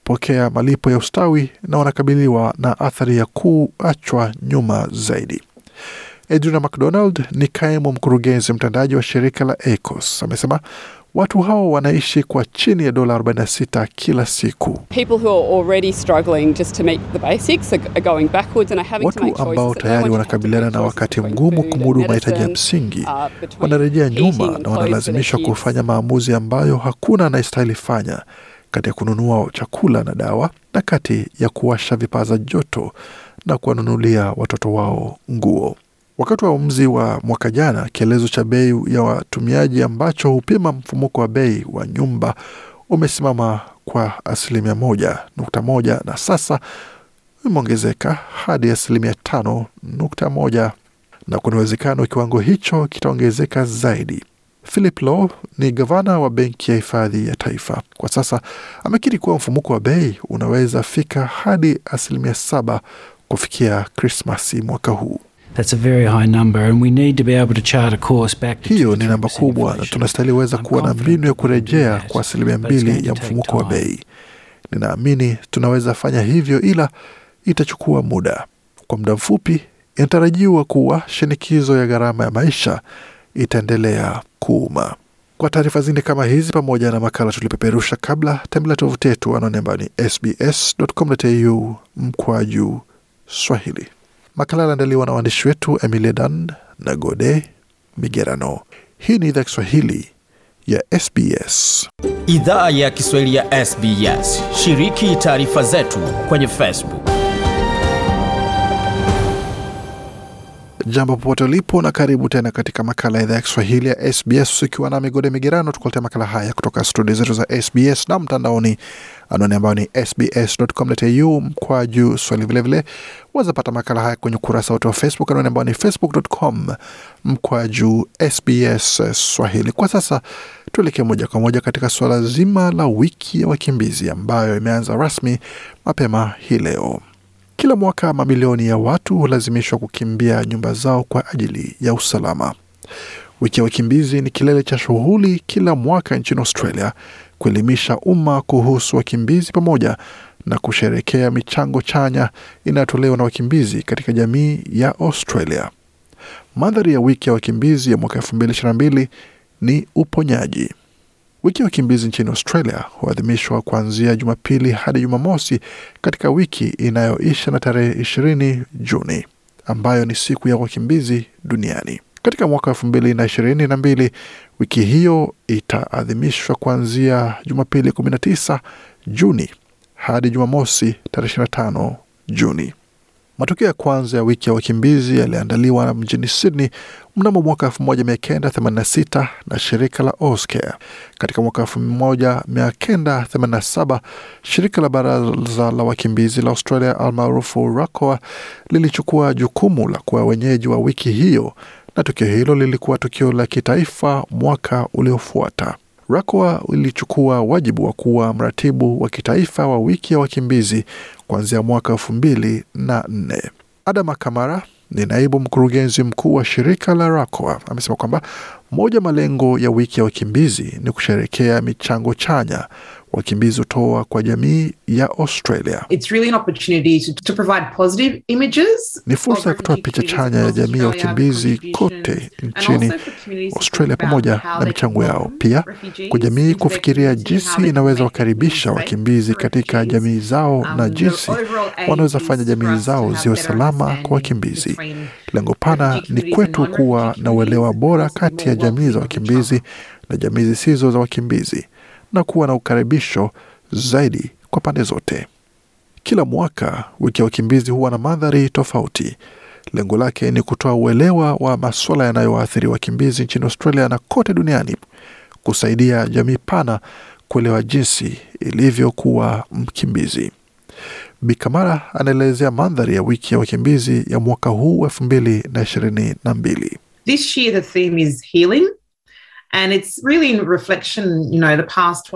kupokea malipo ya ustawi na wanakabiliwa na athari ya kuachwa nyuma zaidi. Edwina McDonald ni kaimu mkurugenzi mtendaji wa shirika la ACOS amesema watu hao wanaishi kwa chini ya dola 46 kila siku. People who are already struggling just to meet the basics are are going backwards and are having to make Watu ambao tayari wanakabiliana na wakati mgumu kumudu mahitaji ya msingi wanarejea nyuma na wanalazimishwa kufanya maamuzi ambayo hakuna anayestahili fanya, kati ya kununua chakula na dawa na kati ya kuwasha vipaza joto na kuwanunulia watoto wao nguo. Wakati wa uamuzi wa mwaka jana, kielezo cha bei ya watumiaji ambacho hupima mfumuko wa bei wa nyumba umesimama kwa asilimia moja nukta moja na sasa imeongezeka hadi asilimia tano nukta moja na kuna uwezekano kiwango hicho kitaongezeka zaidi. Philip Law ni gavana wa Benki ya Hifadhi ya Taifa. Kwa sasa amekiri kuwa mfumuko wa bei unaweza fika hadi asilimia saba kufikia Krismasi mwaka huu. That's a very high number, and we need to be able to chart a course back to Hiyo ni namba kubwa na tunastahili weza kuwa na mbinu ya kurejea kwa asilimia mbili ya mfumuko wa bei. Ninaamini tunaweza fanya hivyo, ila itachukua muda. Kwa muda mfupi, inatarajiwa kuwa shinikizo ya gharama ya maisha itaendelea kuuma. Kwa taarifa zingine kama hizi pamoja na makala tulipeperusha kabla, tembelea tovuti yetu anaone ambayo ni sbs.com.au mkwaju Swahili. Makala yaliandaliwa na waandishi wetu Emily Dan na Gode Migerano. Hii ni idhaa Kiswahili ya SBS. Idhaa ya Kiswahili ya SBS. Shiriki taarifa zetu kwenye Facebook. Jambo popote ulipo na karibu tena katika makala ya idhaa ya Kiswahili ya SBS ukiwa na Migode Migerano, tukuletea makala haya kutoka studio zetu za SBS na mtandaoni, anwani ambayo ni sbs.com.au mkwaju swahili. Vilevile wazapata makala haya kwenye ukurasa wote wa Facebook, anwani ambayo ni facebook.com mkwaju SBS Swahili. Kwa sasa tuelekee moja kwa moja katika suala zima la wiki ya wakimbizi ambayo imeanza rasmi mapema hii leo. Kila mwaka mamilioni ya watu hulazimishwa kukimbia nyumba zao kwa ajili ya usalama. Wiki ya wakimbizi ni kilele cha shughuli kila mwaka nchini Australia kuelimisha umma kuhusu wakimbizi pamoja na kusherekea michango chanya inayotolewa na wakimbizi katika jamii ya Australia. Mandhari ya wiki ya wakimbizi ya mwaka 2022 ni uponyaji. Wiki ya wakimbizi nchini Australia huadhimishwa kuanzia Jumapili hadi Jumamosi katika wiki inayoisha na tarehe ishirini Juni, ambayo ni siku ya wakimbizi duniani. Katika mwaka elfu mbili na ishirini na mbili wiki hiyo itaadhimishwa kuanzia Jumapili 19 Juni hadi Jumamosi tarehe 25 Juni. Matukio ya kwanza ya wiki ya wakimbizi yaliandaliwa mjini Sydney mnamo mwaka 1986 na shirika la Auscare. Katika mwaka 1987 shirika la baraza la wakimbizi la Australia almaarufu RACOA lilichukua jukumu la kuwa wenyeji wa wiki hiyo, na tukio hilo lilikuwa tukio la kitaifa mwaka uliofuata. RACOA ilichukua wajibu wa kuwa mratibu wa kitaifa wa wiki ya wakimbizi kuanzia mwaka elfu mbili na nne. Adama Kamara ni naibu mkurugenzi mkuu wa shirika la RACOA amesema kwamba moja malengo ya wiki ya wakimbizi ni kusherekea michango chanya wakimbizi hutoa kwa jamii ya Australia. It's really an opportunity to, to provide positive images. Ni fursa ya kutoa picha chanya ya jamii ya wakimbizi kote nchini Australia pamoja na michango yao, pia kwa jamii kufikiria jinsi inaweza wakaribisha wakimbizi katika jamii zao na jinsi wanaweza fanya jamii zao ziwe salama kwa wakimbizi. Lengo pana ni kwetu kuwa na uelewa bora kati ya jamii za wakimbizi na jamii zisizo za wakimbizi na kuwa na ukaribisho zaidi kwa pande zote. Kila mwaka wiki ya wakimbizi huwa na mandhari tofauti. Lengo lake ni kutoa uelewa wa masuala yanayowaathiri wakimbizi nchini Australia na kote duniani, kusaidia jamii pana kuelewa jinsi ilivyokuwa mkimbizi. Bikamara anaelezea mandhari ya wiki ya wakimbizi ya mwaka huu elfu mbili na ishirini na mbili. This year the theme is healing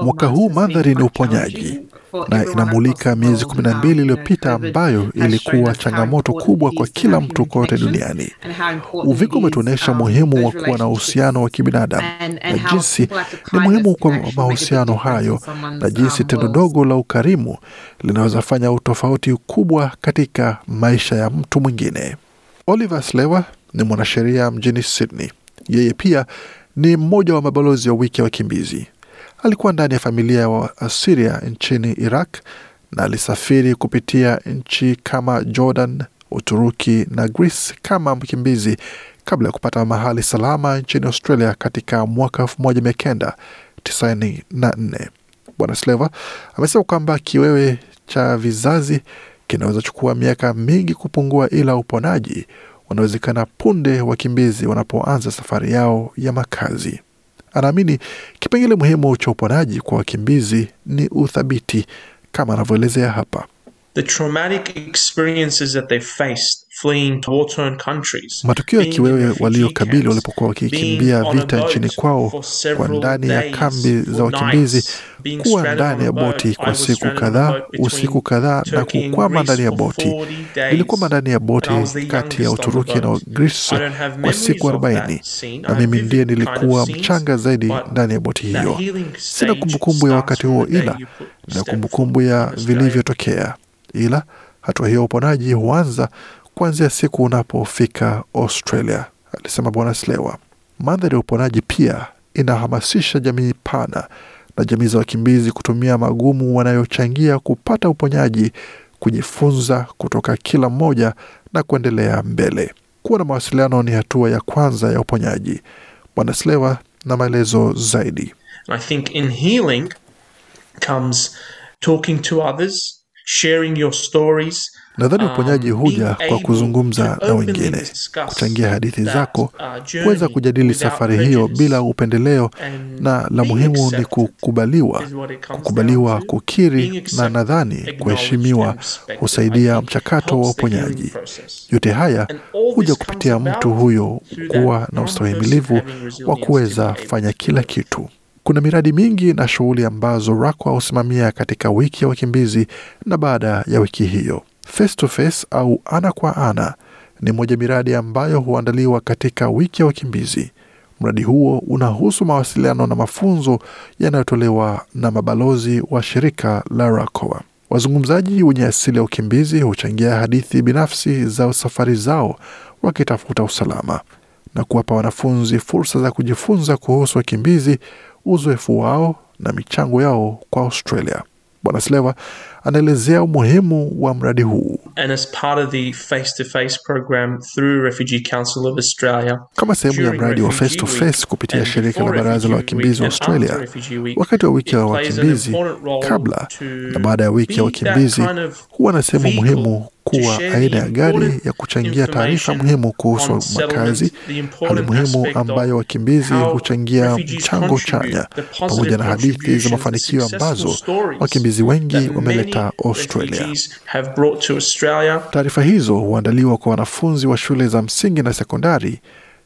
Mwaka huu mandhari ni uponyaji na inamulika miezi kumi na mbili iliyopita ambayo ilikuwa changamoto kubwa kwa kila mtu kote duniani. and how important Uviko umetuonyesha um, umuhimu wa kuwa na uhusiano wa kibinadamu and, and na jinsi ni muhimu kwa mahusiano hayo na jinsi tendo dogo la ukarimu linaweza fanya utofauti kubwa katika maisha ya mtu mwingine. Oliver Slewa ni mwanasheria mjini Sydney. Yeye pia ni mmoja wa mabalozi wa wiki ya wakimbizi. Alikuwa ndani ya familia ya asiria nchini Iraq na alisafiri kupitia nchi kama Jordan, Uturuki na Greece kama mkimbizi kabla ya kupata mahali salama nchini Australia katika mwaka 1994. Bwana Sleva amesema kwamba kiwewe cha vizazi kinaweza chukua miaka mingi kupungua, ila uponaji unawezekana punde wakimbizi wanapoanza safari yao ya makazi. Anaamini kipengele muhimu cha uponaji kwa wakimbizi ni uthabiti, kama anavyoelezea hapa. The traumatic experiences that they faced fleeing to war-torn countries. Matukio ya kiwewe waliokabili walipokuwa wakikimbia vita nchini kwao, kwa ndani ya kambi za wakimbizi, kuwa ndani ya boti kwa siku kadhaa, usiku kadhaa, na kukwama ndani ya boti. 40 Nilikwama ndani ya boti kati ya Uturuki na. Greece kwa siku of 40 na mimi ndiye nilikuwa mchanga zaidi ndani ya boti hiyo. Sina kumbukumbu ya wakati huo, ila na kumbukumbu ya vilivyotokea, ila hatua hiyo ya uponaji huanza kuanzia siku unapofika Australia, alisema Bwana Slewa. Mandhari ya uponaji pia inahamasisha jamii pana na jamii za wakimbizi kutumia magumu wanayochangia kupata uponyaji, kujifunza kutoka kila mmoja na kuendelea mbele. Kuwa na mawasiliano ni hatua ya kwanza ya uponyaji. Bwana Slewa na maelezo zaidi. I think in healing comes talking to others, sharing your stories. Nadhani um, uponyaji huja kwa kuzungumza na wengine, kuchangia hadithi zako, uh, kuweza kujadili safari hiyo bila upendeleo, na la muhimu ni kukubaliwa. Kukubaliwa, kukiri na nadhani kuheshimiwa husaidia mchakato wa uponyaji. Yote haya huja kupitia mtu huyo kuwa na ustahimilivu wa kuweza fanya kila kitu. Kuna miradi mingi na shughuli ambazo RACWA husimamia katika wiki ya wakimbizi na baada ya wiki hiyo. Face to face au ana kwa ana ni moja miradi ambayo huandaliwa katika wiki ya wakimbizi. Mradi huo unahusu mawasiliano na mafunzo yanayotolewa na mabalozi wa shirika la RACOA. Wazungumzaji wenye asili ya ukimbizi huchangia hadithi binafsi za safari zao wakitafuta usalama na kuwapa wanafunzi fursa za kujifunza kuhusu wakimbizi, uzoefu wao na michango yao kwa Australia. Bwana Sleva anaelezea umuhimu wa mradi huu. And as part of the face-to-face program through Refugee Council of Australia, Kama sehemu ya mradi wa face to face kupitia shirika la baraza la wakimbizi wa Australia, wakati wa wiki ya wakimbizi, kabla na baada ya wiki ya wakimbizi, huwa na sehemu muhimu kuwa aina ya gari ya kuchangia taarifa muhimu kuhusu makazi, hali muhimu ambayo wakimbizi huchangia mchango chanya, pamoja na hadithi za mafanikio ambazo wakimbizi wengi wameleta Australia. Taarifa hizo huandaliwa kwa wanafunzi wa shule za msingi na sekondari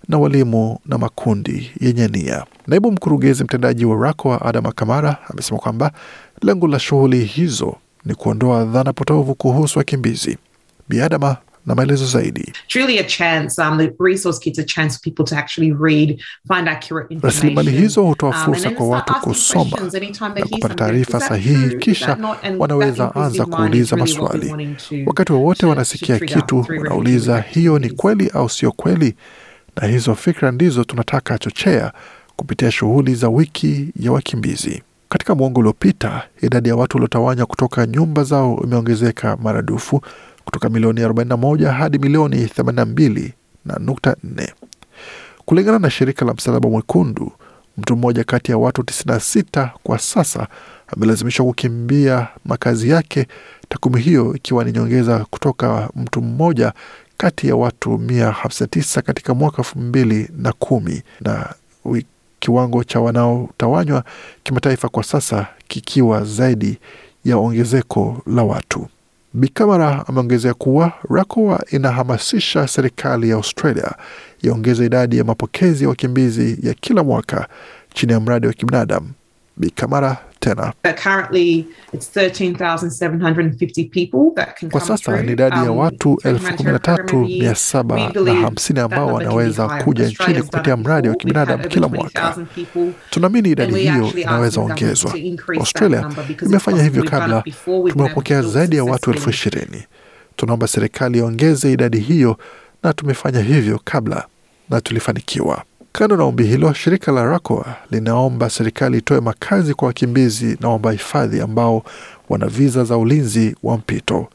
na walimu na makundi yenye nia. Naibu mkurugenzi mtendaji wa RACOA Adama Kamara amesema kwamba lengo la shughuli hizo ni kuondoa dhana potovu kuhusu wakimbizi. Bi Adama na maelezo zaidi. Um, the resource kits a chance for people to actually read, find accurate information. Rasilimali hizo hutoa Um, fursa um, kwa watu kusoma na kupata taarifa sahihi, kisha wanaweza anza kuuliza maswali. Wakati wowote wanasikia kitu, wanauliza hiyo ni kweli au sio kweli, na hizo fikra ndizo tunataka chochea kupitia shughuli za wiki ya wakimbizi. Katika mwongo uliopita, idadi ya watu waliotawanywa kutoka nyumba zao imeongezeka maradufu kutoka milioni 41 hadi milioni 82 na nukta 4. Kulingana na shirika la Msalaba Mwekundu, mtu mmoja kati ya watu 96 kwa sasa amelazimishwa kukimbia makazi yake, takwimu hiyo ikiwa ni nyongeza kutoka mtu mmoja kati ya watu 159 katika mwaka elfu mbili na kumi na kiwango cha wanaotawanywa kimataifa kwa sasa kikiwa zaidi ya ongezeko la watu. Bikamara ameongezea kuwa RACOA inahamasisha serikali ya Australia iongeze idadi ya mapokezi ya wakimbizi ya kila mwaka chini ya mradi wa kibinadamu. Bikamara tena But currently, it's 13,750 people that can Kwa come sasa ni idadi ya um, watu elfu kumi na tatu mia saba na hamsini ambao wanaweza kuja nchini kupitia mradi wa kibinadamu kila mwaka. Tunaamini idadi hiyo inaweza ongezwa. Australia imefanya hivyo kabla, tumewapokea zaidi ya watu elfu ishirini. Tunaomba serikali iongeze idadi hiyo, na tumefanya hivyo kabla na tulifanikiwa. Kando na ombi hilo, shirika la RACOA linaomba serikali itoe makazi kwa wakimbizi na waomba hifadhi ambao wana viza za ulinzi wa mpito.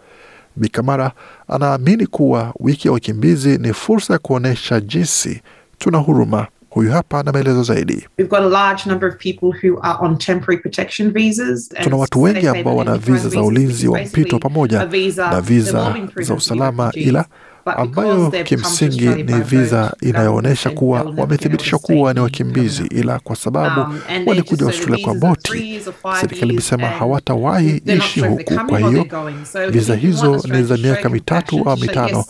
Bikamara anaamini kuwa wiki ya wakimbizi ni fursa ya kuonyesha jinsi tuna huruma. Huyu hapa na maelezo zaidi. We've got a large number of people who are on temporary protection visas. and Tuna watu wengi ambao wana viza za ulinzi wa mpito pamoja na viza za usalama, ila ambayo kimsingi ni viza inayoonyesha kuwa wamethibitishwa kuwa ni wakimbizi, ila kwa sababu Um, walikuja Australia kwa boti, serikali imesema hawatawahi ishi huku. Kwa hiyo. So viza hizo ni za miaka mitatu au mitano,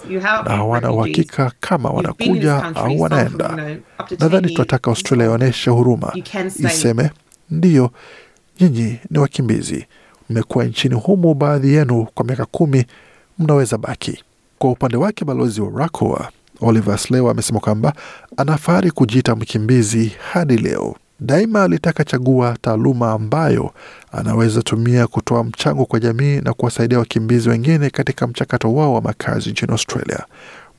na hawana uhakika kama wanakuja au wanaenda. for, you know, up to 10 Nadhani tunataka Australia ionyeshe huruma, iseme ndiyo, nyinyi ni wakimbizi, mmekuwa nchini humu, baadhi yenu kwa miaka kumi, mnaweza baki. Kwa upande wake, balozi wa RACOA Oliver Slewa amesema kwamba ana fahari kujiita mkimbizi hadi leo. Daima alitaka chagua taaluma ambayo anaweza tumia kutoa mchango kwa jamii na kuwasaidia wakimbizi wengine katika mchakato wao wa makazi nchini Australia.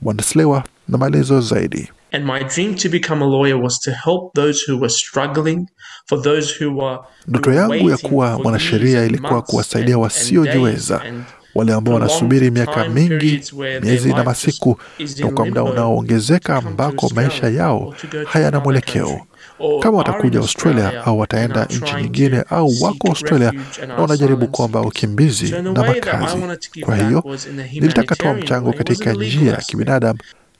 Bwana Slewa na maelezo zaidi. And my dream to become a lawyer was to help those who were struggling, for those who were Ndoto yangu ya kuwa mwanasheria ilikuwa kuwasaidia wasiojiweza, wale ambao wanasubiri miaka mingi, miezi na masiku, na kwa muda unaoongezeka ambako maisha yao hayana mwelekeo. Kama watakuja Australia au wataenda nchi nyingine au wako Australia na wanajaribu kuomba ukimbizi na makazi. Kwa hiyo nilitaka toa mchango katika njia ya kibinadamu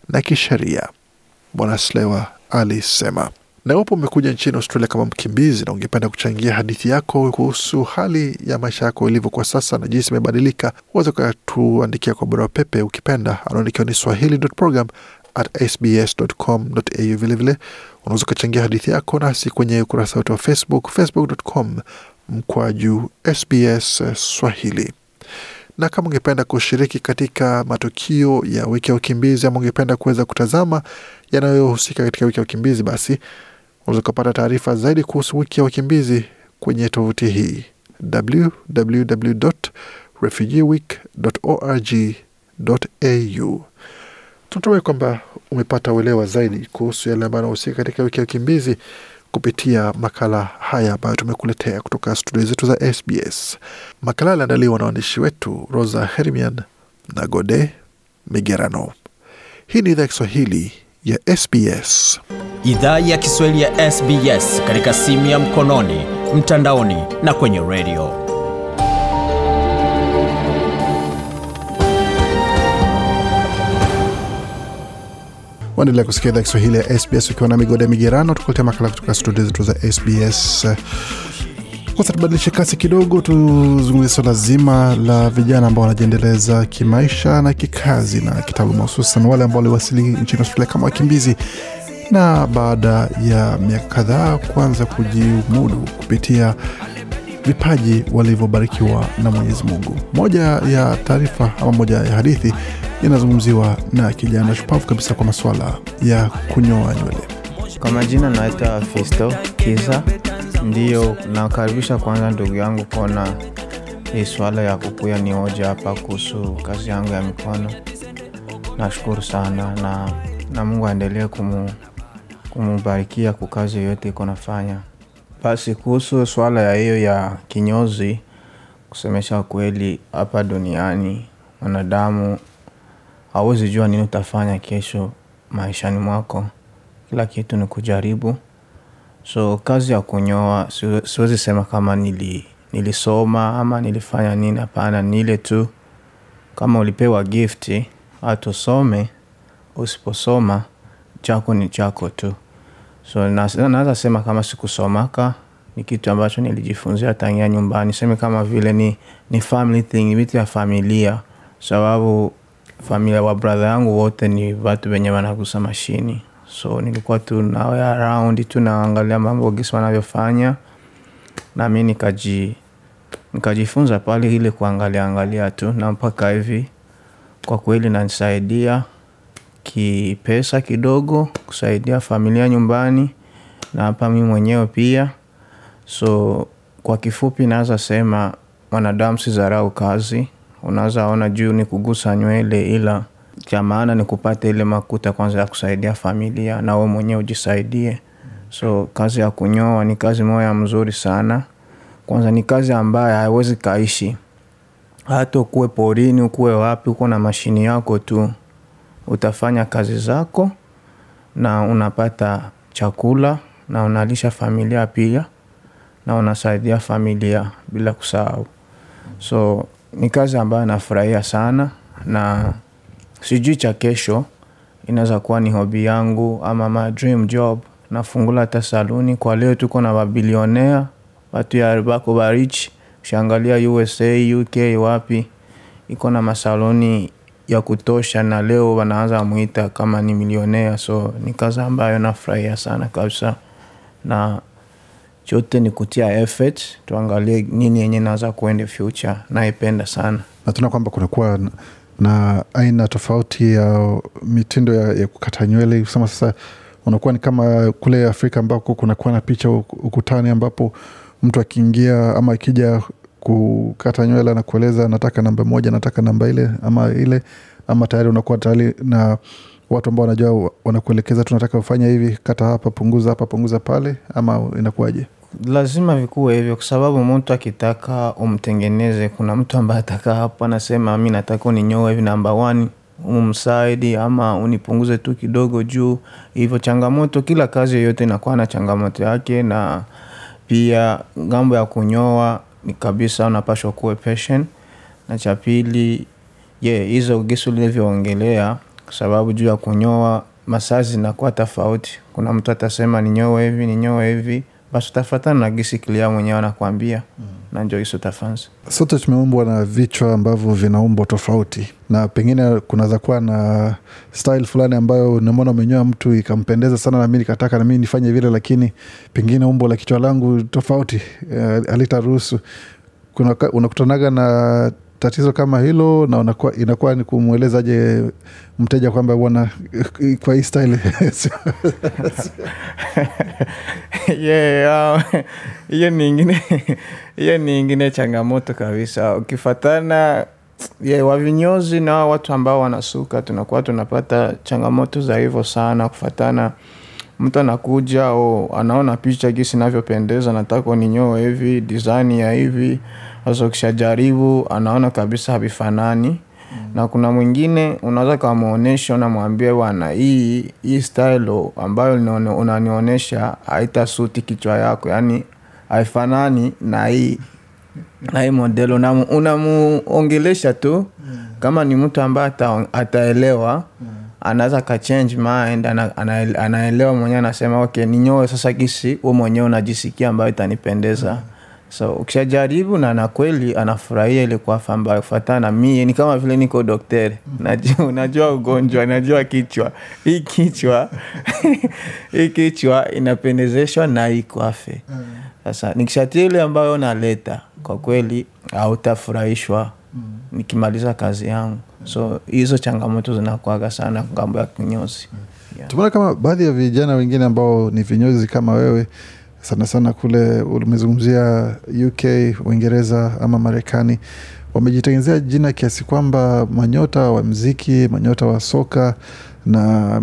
na kisheria, Bwana Slewa alisema. Na iwapo umekuja nchini Australia kama mkimbizi na ungependa kuchangia hadithi yako kuhusu hali ya maisha yako ilivyo kwa sasa na jinsi imebadilika, waweza ukatuandikia kwa barua pepe ukipenda, anaandikiwa ni swahili.program. Vilevile unaweza ukachangia hadithi yako nasi kwenye ukurasa wetu wa Facebook, facebook.com mkwaju SBS Swahili na kama ungependa kushiriki katika matukio ya wiki ya ukimbizi ama ungependa kuweza kutazama yanayohusika katika wiki ya ukimbizi, basi unaweza ukapata taarifa zaidi kuhusu wiki ya wakimbizi kwenye tovuti hii www.refugeeweek.org.au. Tunatumai kwamba umepata uelewa zaidi kuhusu yale ambayo anahusika katika wiki ya wakimbizi kupitia makala haya ambayo tumekuletea kutoka studio zetu za SBS. Makala yaliandaliwa na waandishi wetu Rosa Hermian na Gode Migerano. Hii ni idhaa ya Kiswahili ya SBS. Idhaa ya Kiswahili ya SBS katika simu ya mkononi, mtandaoni na kwenye redio. Waendelea kusikia idhaa Kiswahili ya SBS ukiwa na migode migerano, tukuletea makala kutoka studio zetu za SBS. Kwanza tubadilishe kasi kidogo, tuzungumzie swala zima la vijana ambao wanajiendeleza kimaisha na kikazi na kitaaluma, hususan wale ambao waliwasili nchini Australia kama wakimbizi na baada ya miaka kadhaa kuanza kujimudu kupitia vipaji walivyobarikiwa na Mwenyezi Mungu. Moja ya taarifa ama moja ya hadithi inazungumziwa na kijana shupavu kabisa kwa masuala ya kunyoa nywele. Kwa majina naitwa Fisto Kisa. Ndiyo, nakaribisha kwanza ndugu yangu kuona hii swala ya kukuya ni hoja hapa kuhusu kazi yangu ya mikono. Nashukuru sana na, na Mungu aendelee kumu, kumubarikia kwa kazi yoyote iko nafanya. Basi kuhusu swala ya hiyo ya kinyozi, kusemesha kweli, hapa duniani mwanadamu hauwezi jua nini utafanya kesho maishani mwako. Kila kitu ni kujaribu. So kazi ya kunyoa siwezi sema kama nili, nilisoma ama nilifanya nini. Hapana, ni ile tu kama ulipewa gifti, hata usome, usiposoma chako ni chako tu. So naweza sema kama sikusomaka ni kitu ambacho nilijifunzia tangia nyumbani. Seme kama vile ni, ni family thing, vitu ya familia, sababu familia wa brother yangu wote ni watu wenye wanagusa mashini. So nilikuwa tu nawe around tu naangalia mambo gisi wanavyofanya. Na nikaji nikajifunza pale ile kuangalia angalia tu. Na mpaka hivi kwa kweli nanisaidia kipesa kidogo kusaidia familia nyumbani na hapa mi mwenyewe pia. So kwa kifupi naweza sema mwanadamu si dharau kazi. Unaweza ona juu ni kugusa nywele ila cha maana ni kupata ile makuta kwanza ya kusaidia familia na we mwenyewe ujisaidie. So kazi ya kunyoa ni kazi moja mzuri sana. Kwanza ni kazi ambayo haiwezi kaishi. Hata ukuwe porini ukuwe wapi uko na mashini yako tu utafanya kazi zako na unapata chakula na unalisha familia pia na unasaidia familia bila kusahau. So ni kazi ambayo nafurahia sana na sijui cha kesho. Inaweza kuwa ni hobi yangu ama my dream job. Nafungula hata saluni. Kwa leo tuko na mabilionea. Watu ya bako barich ushaangalia usa uk wapi. Iko na masaloni ya kutosha na leo wanaanza mwita kama ni milionea so ni kazi ambayo nafurahia sana kabisa. Na chote ni kutia effort. Tuangalie nini yenye naweza kuende future. Naipenda sana. Na kwamba kunakuwa na- na aina tofauti ya mitindo ya, ya kukata nywele. Kusema sasa unakuwa ni kama kule afrika ambako kunakuwa na picha ukutani ambapo mtu akiingia ama akija kukata nywele na kueleza nataka namba moja nataka namba ile ama ile ama tayari unakuwa tayari na watu ambao wanajua wanakuelekeza tunataka ufanya hivi kata hapa punguza hapa punguza pale ama inakuwaje lazima vikuwe hivyo kwa sababu mtu akitaka umtengeneze kuna mtu ambaye atakaa hapo anasema mi nataka uninyoe hivi namba one umsaidi ama unipunguze tu kidogo juu. Hivyo changamoto kila kazi yoyote inakuwa na changamoto yake na pia ng'ambo ya kunyoa ni kabisa unapashwa kuwe patient. Na cha pili ye hizo gisi ulivyoongelea kwa sababu juu ya kunyoa masaa zinakuwa tofauti. Kuna mtu atasema ninyoe hivi ninyoe hivi basi utafatana na gisi kilia mwenyewe anakuambia mm. na njo hiso utafanza sote tumeumbwa na vichwa ambavyo vinaumbwa tofauti na pengine kunaweza kuwa na style fulani ambayo namwona umenyoa mtu ikampendeza sana nami nikataka nami nifanye vile lakini pengine umbo la kichwa langu tofauti eh, halitaruhusu Kuna unakutanaga na tatizo kama hilo na unakuwa, inakuwa ni kumwelezaje mteja kwamba bwana (laughs) kwa hii style. (laughs) Yeah, um, (laughs) hiyo ni ingine hiyo ni ingine changamoto kabisa. Ukifatana yeah, wavinyozi na watu ambao wanasuka tunakuwa tunapata changamoto za hivyo sana. Kufatana mtu anakuja o anaona picha gisi inavyopendeza nataka ninyoe hivi design ya hivi sasa ukishajaribu anaona kabisa havifanani. Mm. na kuna mwingine unaweza kamwonyesha unamwambia bwana hii hii style ambayo unanionyesha haitasuti kichwa yako yani haifanani na hii na hii model unamuongelesha tu kama ni mtu ambaye ataelewa ataelewa anaweza ka change mind ana, ana, anaelewa mwenyewe anasema okay ninyoe sasa gisi u mwenyewe unajisikia ambayo itanipendeza so ukishajaribu na na kweli anafurahia ile kwafa ambayo fatana na mie. Ni kama vile niko dokteri najua, najua ugonjwa najua kichwa. Hii kichwa (laughs) hii kichwa inapendezeshwa na hii kwafe sasa nikishatia ile ambayo naleta kwa kweli autafurahishwa nikimaliza kazi yangu. So hizo changamoto zinakuaga sana ng'ambo ya kinyozi. Tumeona kama baadhi ya vijana wengine ambao ni vinyozi kama wewe sana sana kule umezungumzia uk uingereza ama marekani wamejitengenezea jina kiasi kwamba manyota wa mziki manyota wa soka na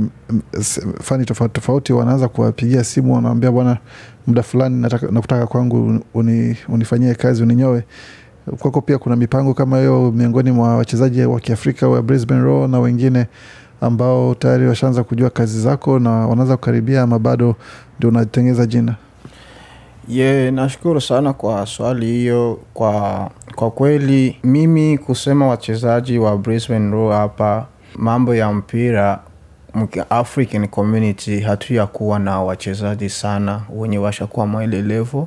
fani tofauti tofauti wanaanza kuwapigia simu wanawambia bwana muda fulani nakutaka kwangu uni, unifanyie kazi uninyoe. Kwako pia kuna mipango kama hiyo miongoni mwa wachezaji wa kiafrika wa Brisbane Roar na wengine ambao tayari washaanza kujua kazi zako na wanaanza kukaribia ama bado ndio unatengeza jina ye nashukuru sana kwa swali hiyo. Kwa kwa kweli mimi kusema wachezaji wa Brisbane Roar hapa mambo ya mpira african community hatuya kuwa na wachezaji sana wenye washakuwa mwa level.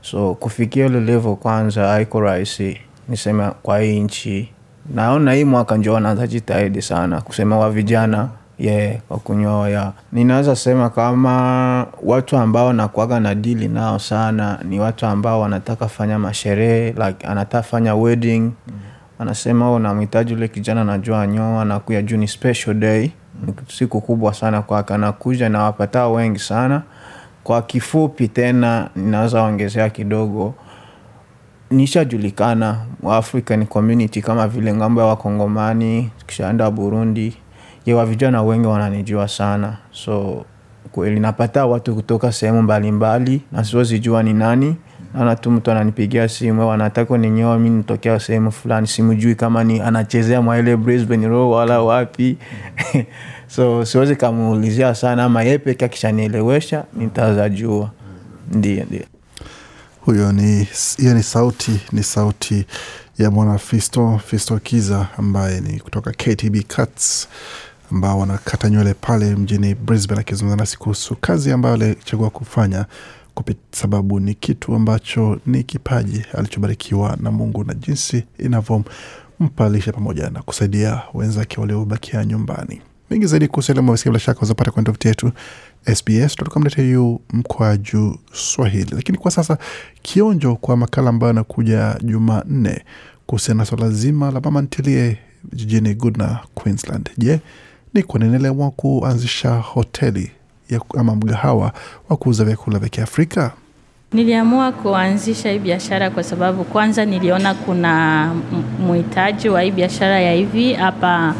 So kufikia ile level kwanza haiko rahisi niseme kwa hii nchi. Naona hii mwaka njo wanaanza jitahidi sana kusema wa vijana yeah, kwa kunyoa ninaweza sema kama watu ambao nakuaga na dili nao sana ni watu ambao wanataka fanya masherehe like anataka fanya wedding. Mm. anasema unamhitaji ule kijana najua nyoa nakuya juu ni special day. Ni siku kubwa sana kwake anakuja na wengi sana. Kwa kifupi tena ninaweza ongezea kidogo. Nishajulikana African community kama vile ng'ambo ya wakongomani kishaenda burundi yewa vijana wengi wananijua sana. So kweli napata watu kutoka sehemu mbalimbali na siwezijua ni nani. Naona tu mtu ananipigia simu wanataka ninyewa mi nitokea sehemu fulani. Simjui kama ni anachezea mwaile brisbane wala wapi. (laughs) So siwezi kamuulizia sana ama ye peke akishanielewesha nitazajua ndio ndio huyo ni hiyo ni sauti ni sauti ya mwana fisto fisto kiza ambaye ni kutoka ktb cuts ambao wanakata nywele pale mjini brisbane akizungumza nasi kuhusu kazi ambayo alichagua kufanya sababu ni kitu ambacho ni kipaji alichobarikiwa na mungu na jinsi inavyompa pamoja na kusaidia wenzake waliobakia nyumbani. Mengi zaidi kuhusu elimu wasikia bila shaka wazapata kwenye tovuti yetu sbs.com.au mkwaju swahili. Lakini kwa sasa kionjo kwa makala ambayo anakuja jumanne kuhusiana na swala zima la mama ntilie jijini goodna queensland. Je ni kwa nini aliamua kuanzisha hoteli ya, ama mgahawa wa kuuza vyakula vya kiafrika? Niliamua kuanzisha hii biashara kwa sababu kwanza niliona kuna mhitaji wa hii biashara ya hivi hapa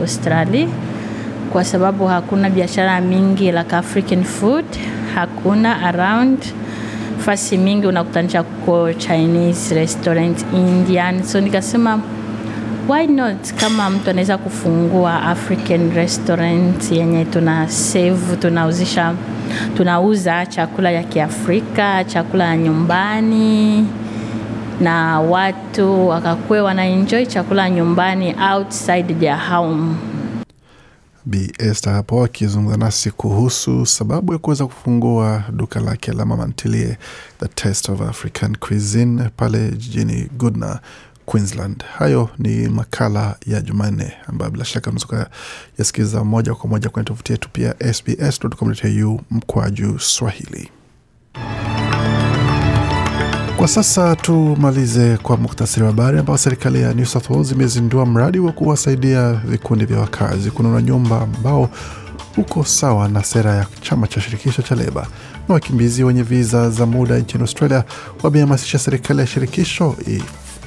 Australia, kwa sababu hakuna biashara mingi like African food, hakuna around. Fasi mingi unakutanisha kuko Chinese restaurant, Indian, so nikasema why not kama mtu anaweza kufungua African restaurant yenye tuna save, tunauzisha tunauza chakula ya Kiafrika, chakula ya nyumbani na watu wakakuwa wanaenjoy chakula nyumbani outside their home. Bi Esther hapo akizungumza nasi kuhusu sababu ya kuweza kufungua duka lake la mamantilie The Taste of African Cuisine pale jijini Goodna Queensland. Hayo ni makala ya Jumanne ambayo bila shaka unaweza yasikiza moja kwa moja kwenye tovuti yetu pia sbs.com.au mkwaju Swahili. Kwa sasa tumalize kwa muktasari wa habari ambao serikali ya New South Wales imezindua mradi wa kuwasaidia vikundi vya wakazi kununua nyumba ambao uko sawa na sera ya chama cha shirikisho cha Leba. Na wakimbizi wenye viza za muda nchini Australia wamehamasisha serikali ya shirikisho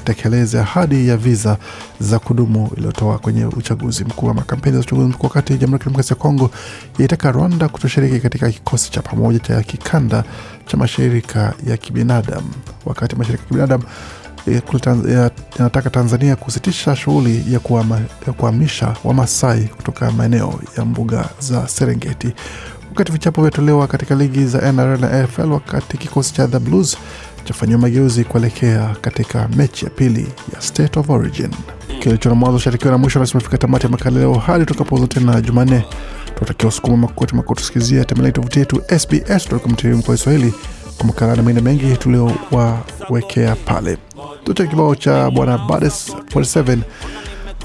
tekeleze ahadi ya viza za kudumu iliyotoa kwenye uchaguzi mkuu ama kampeni za uchaguzi mkuu, wakati Jamhuri ya Kidemokrasia ya Kongo yaitaka Rwanda kutoshiriki katika kikosi cha pamoja cha kikanda cha mashirika ya kibinadamu, wakati mashirika ya kibinadamu yanataka Tanzania kusitisha shughuli ya kuhamisha Wamasai kutoka maeneo ya mbuga za Serengeti, wakati vichapo vyatolewa katika ligi za NRL na AFL, wakati kikosi cha The Blues chafanyiwa mageuzi kuelekea katika mechi ya pili ya State of Origin. Kilicho na mwanzo sharikiwa na mwisho rasmi fika tamati ya makala leo. Hadi tutakapoza tena Jumanne, tunatakiwa usukuma makoti makutusikizia tembelea tovuti yetu sbs.com.au kwa Kiswahili kwa makala na mengine mengi tuliowawekea pale. Tucha kibao cha bwana Bades 47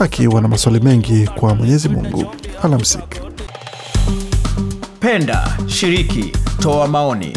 akiwa na maswali mengi kwa Mwenyezi Mungu. Alamsik. Penda, shiriki, toa maoni.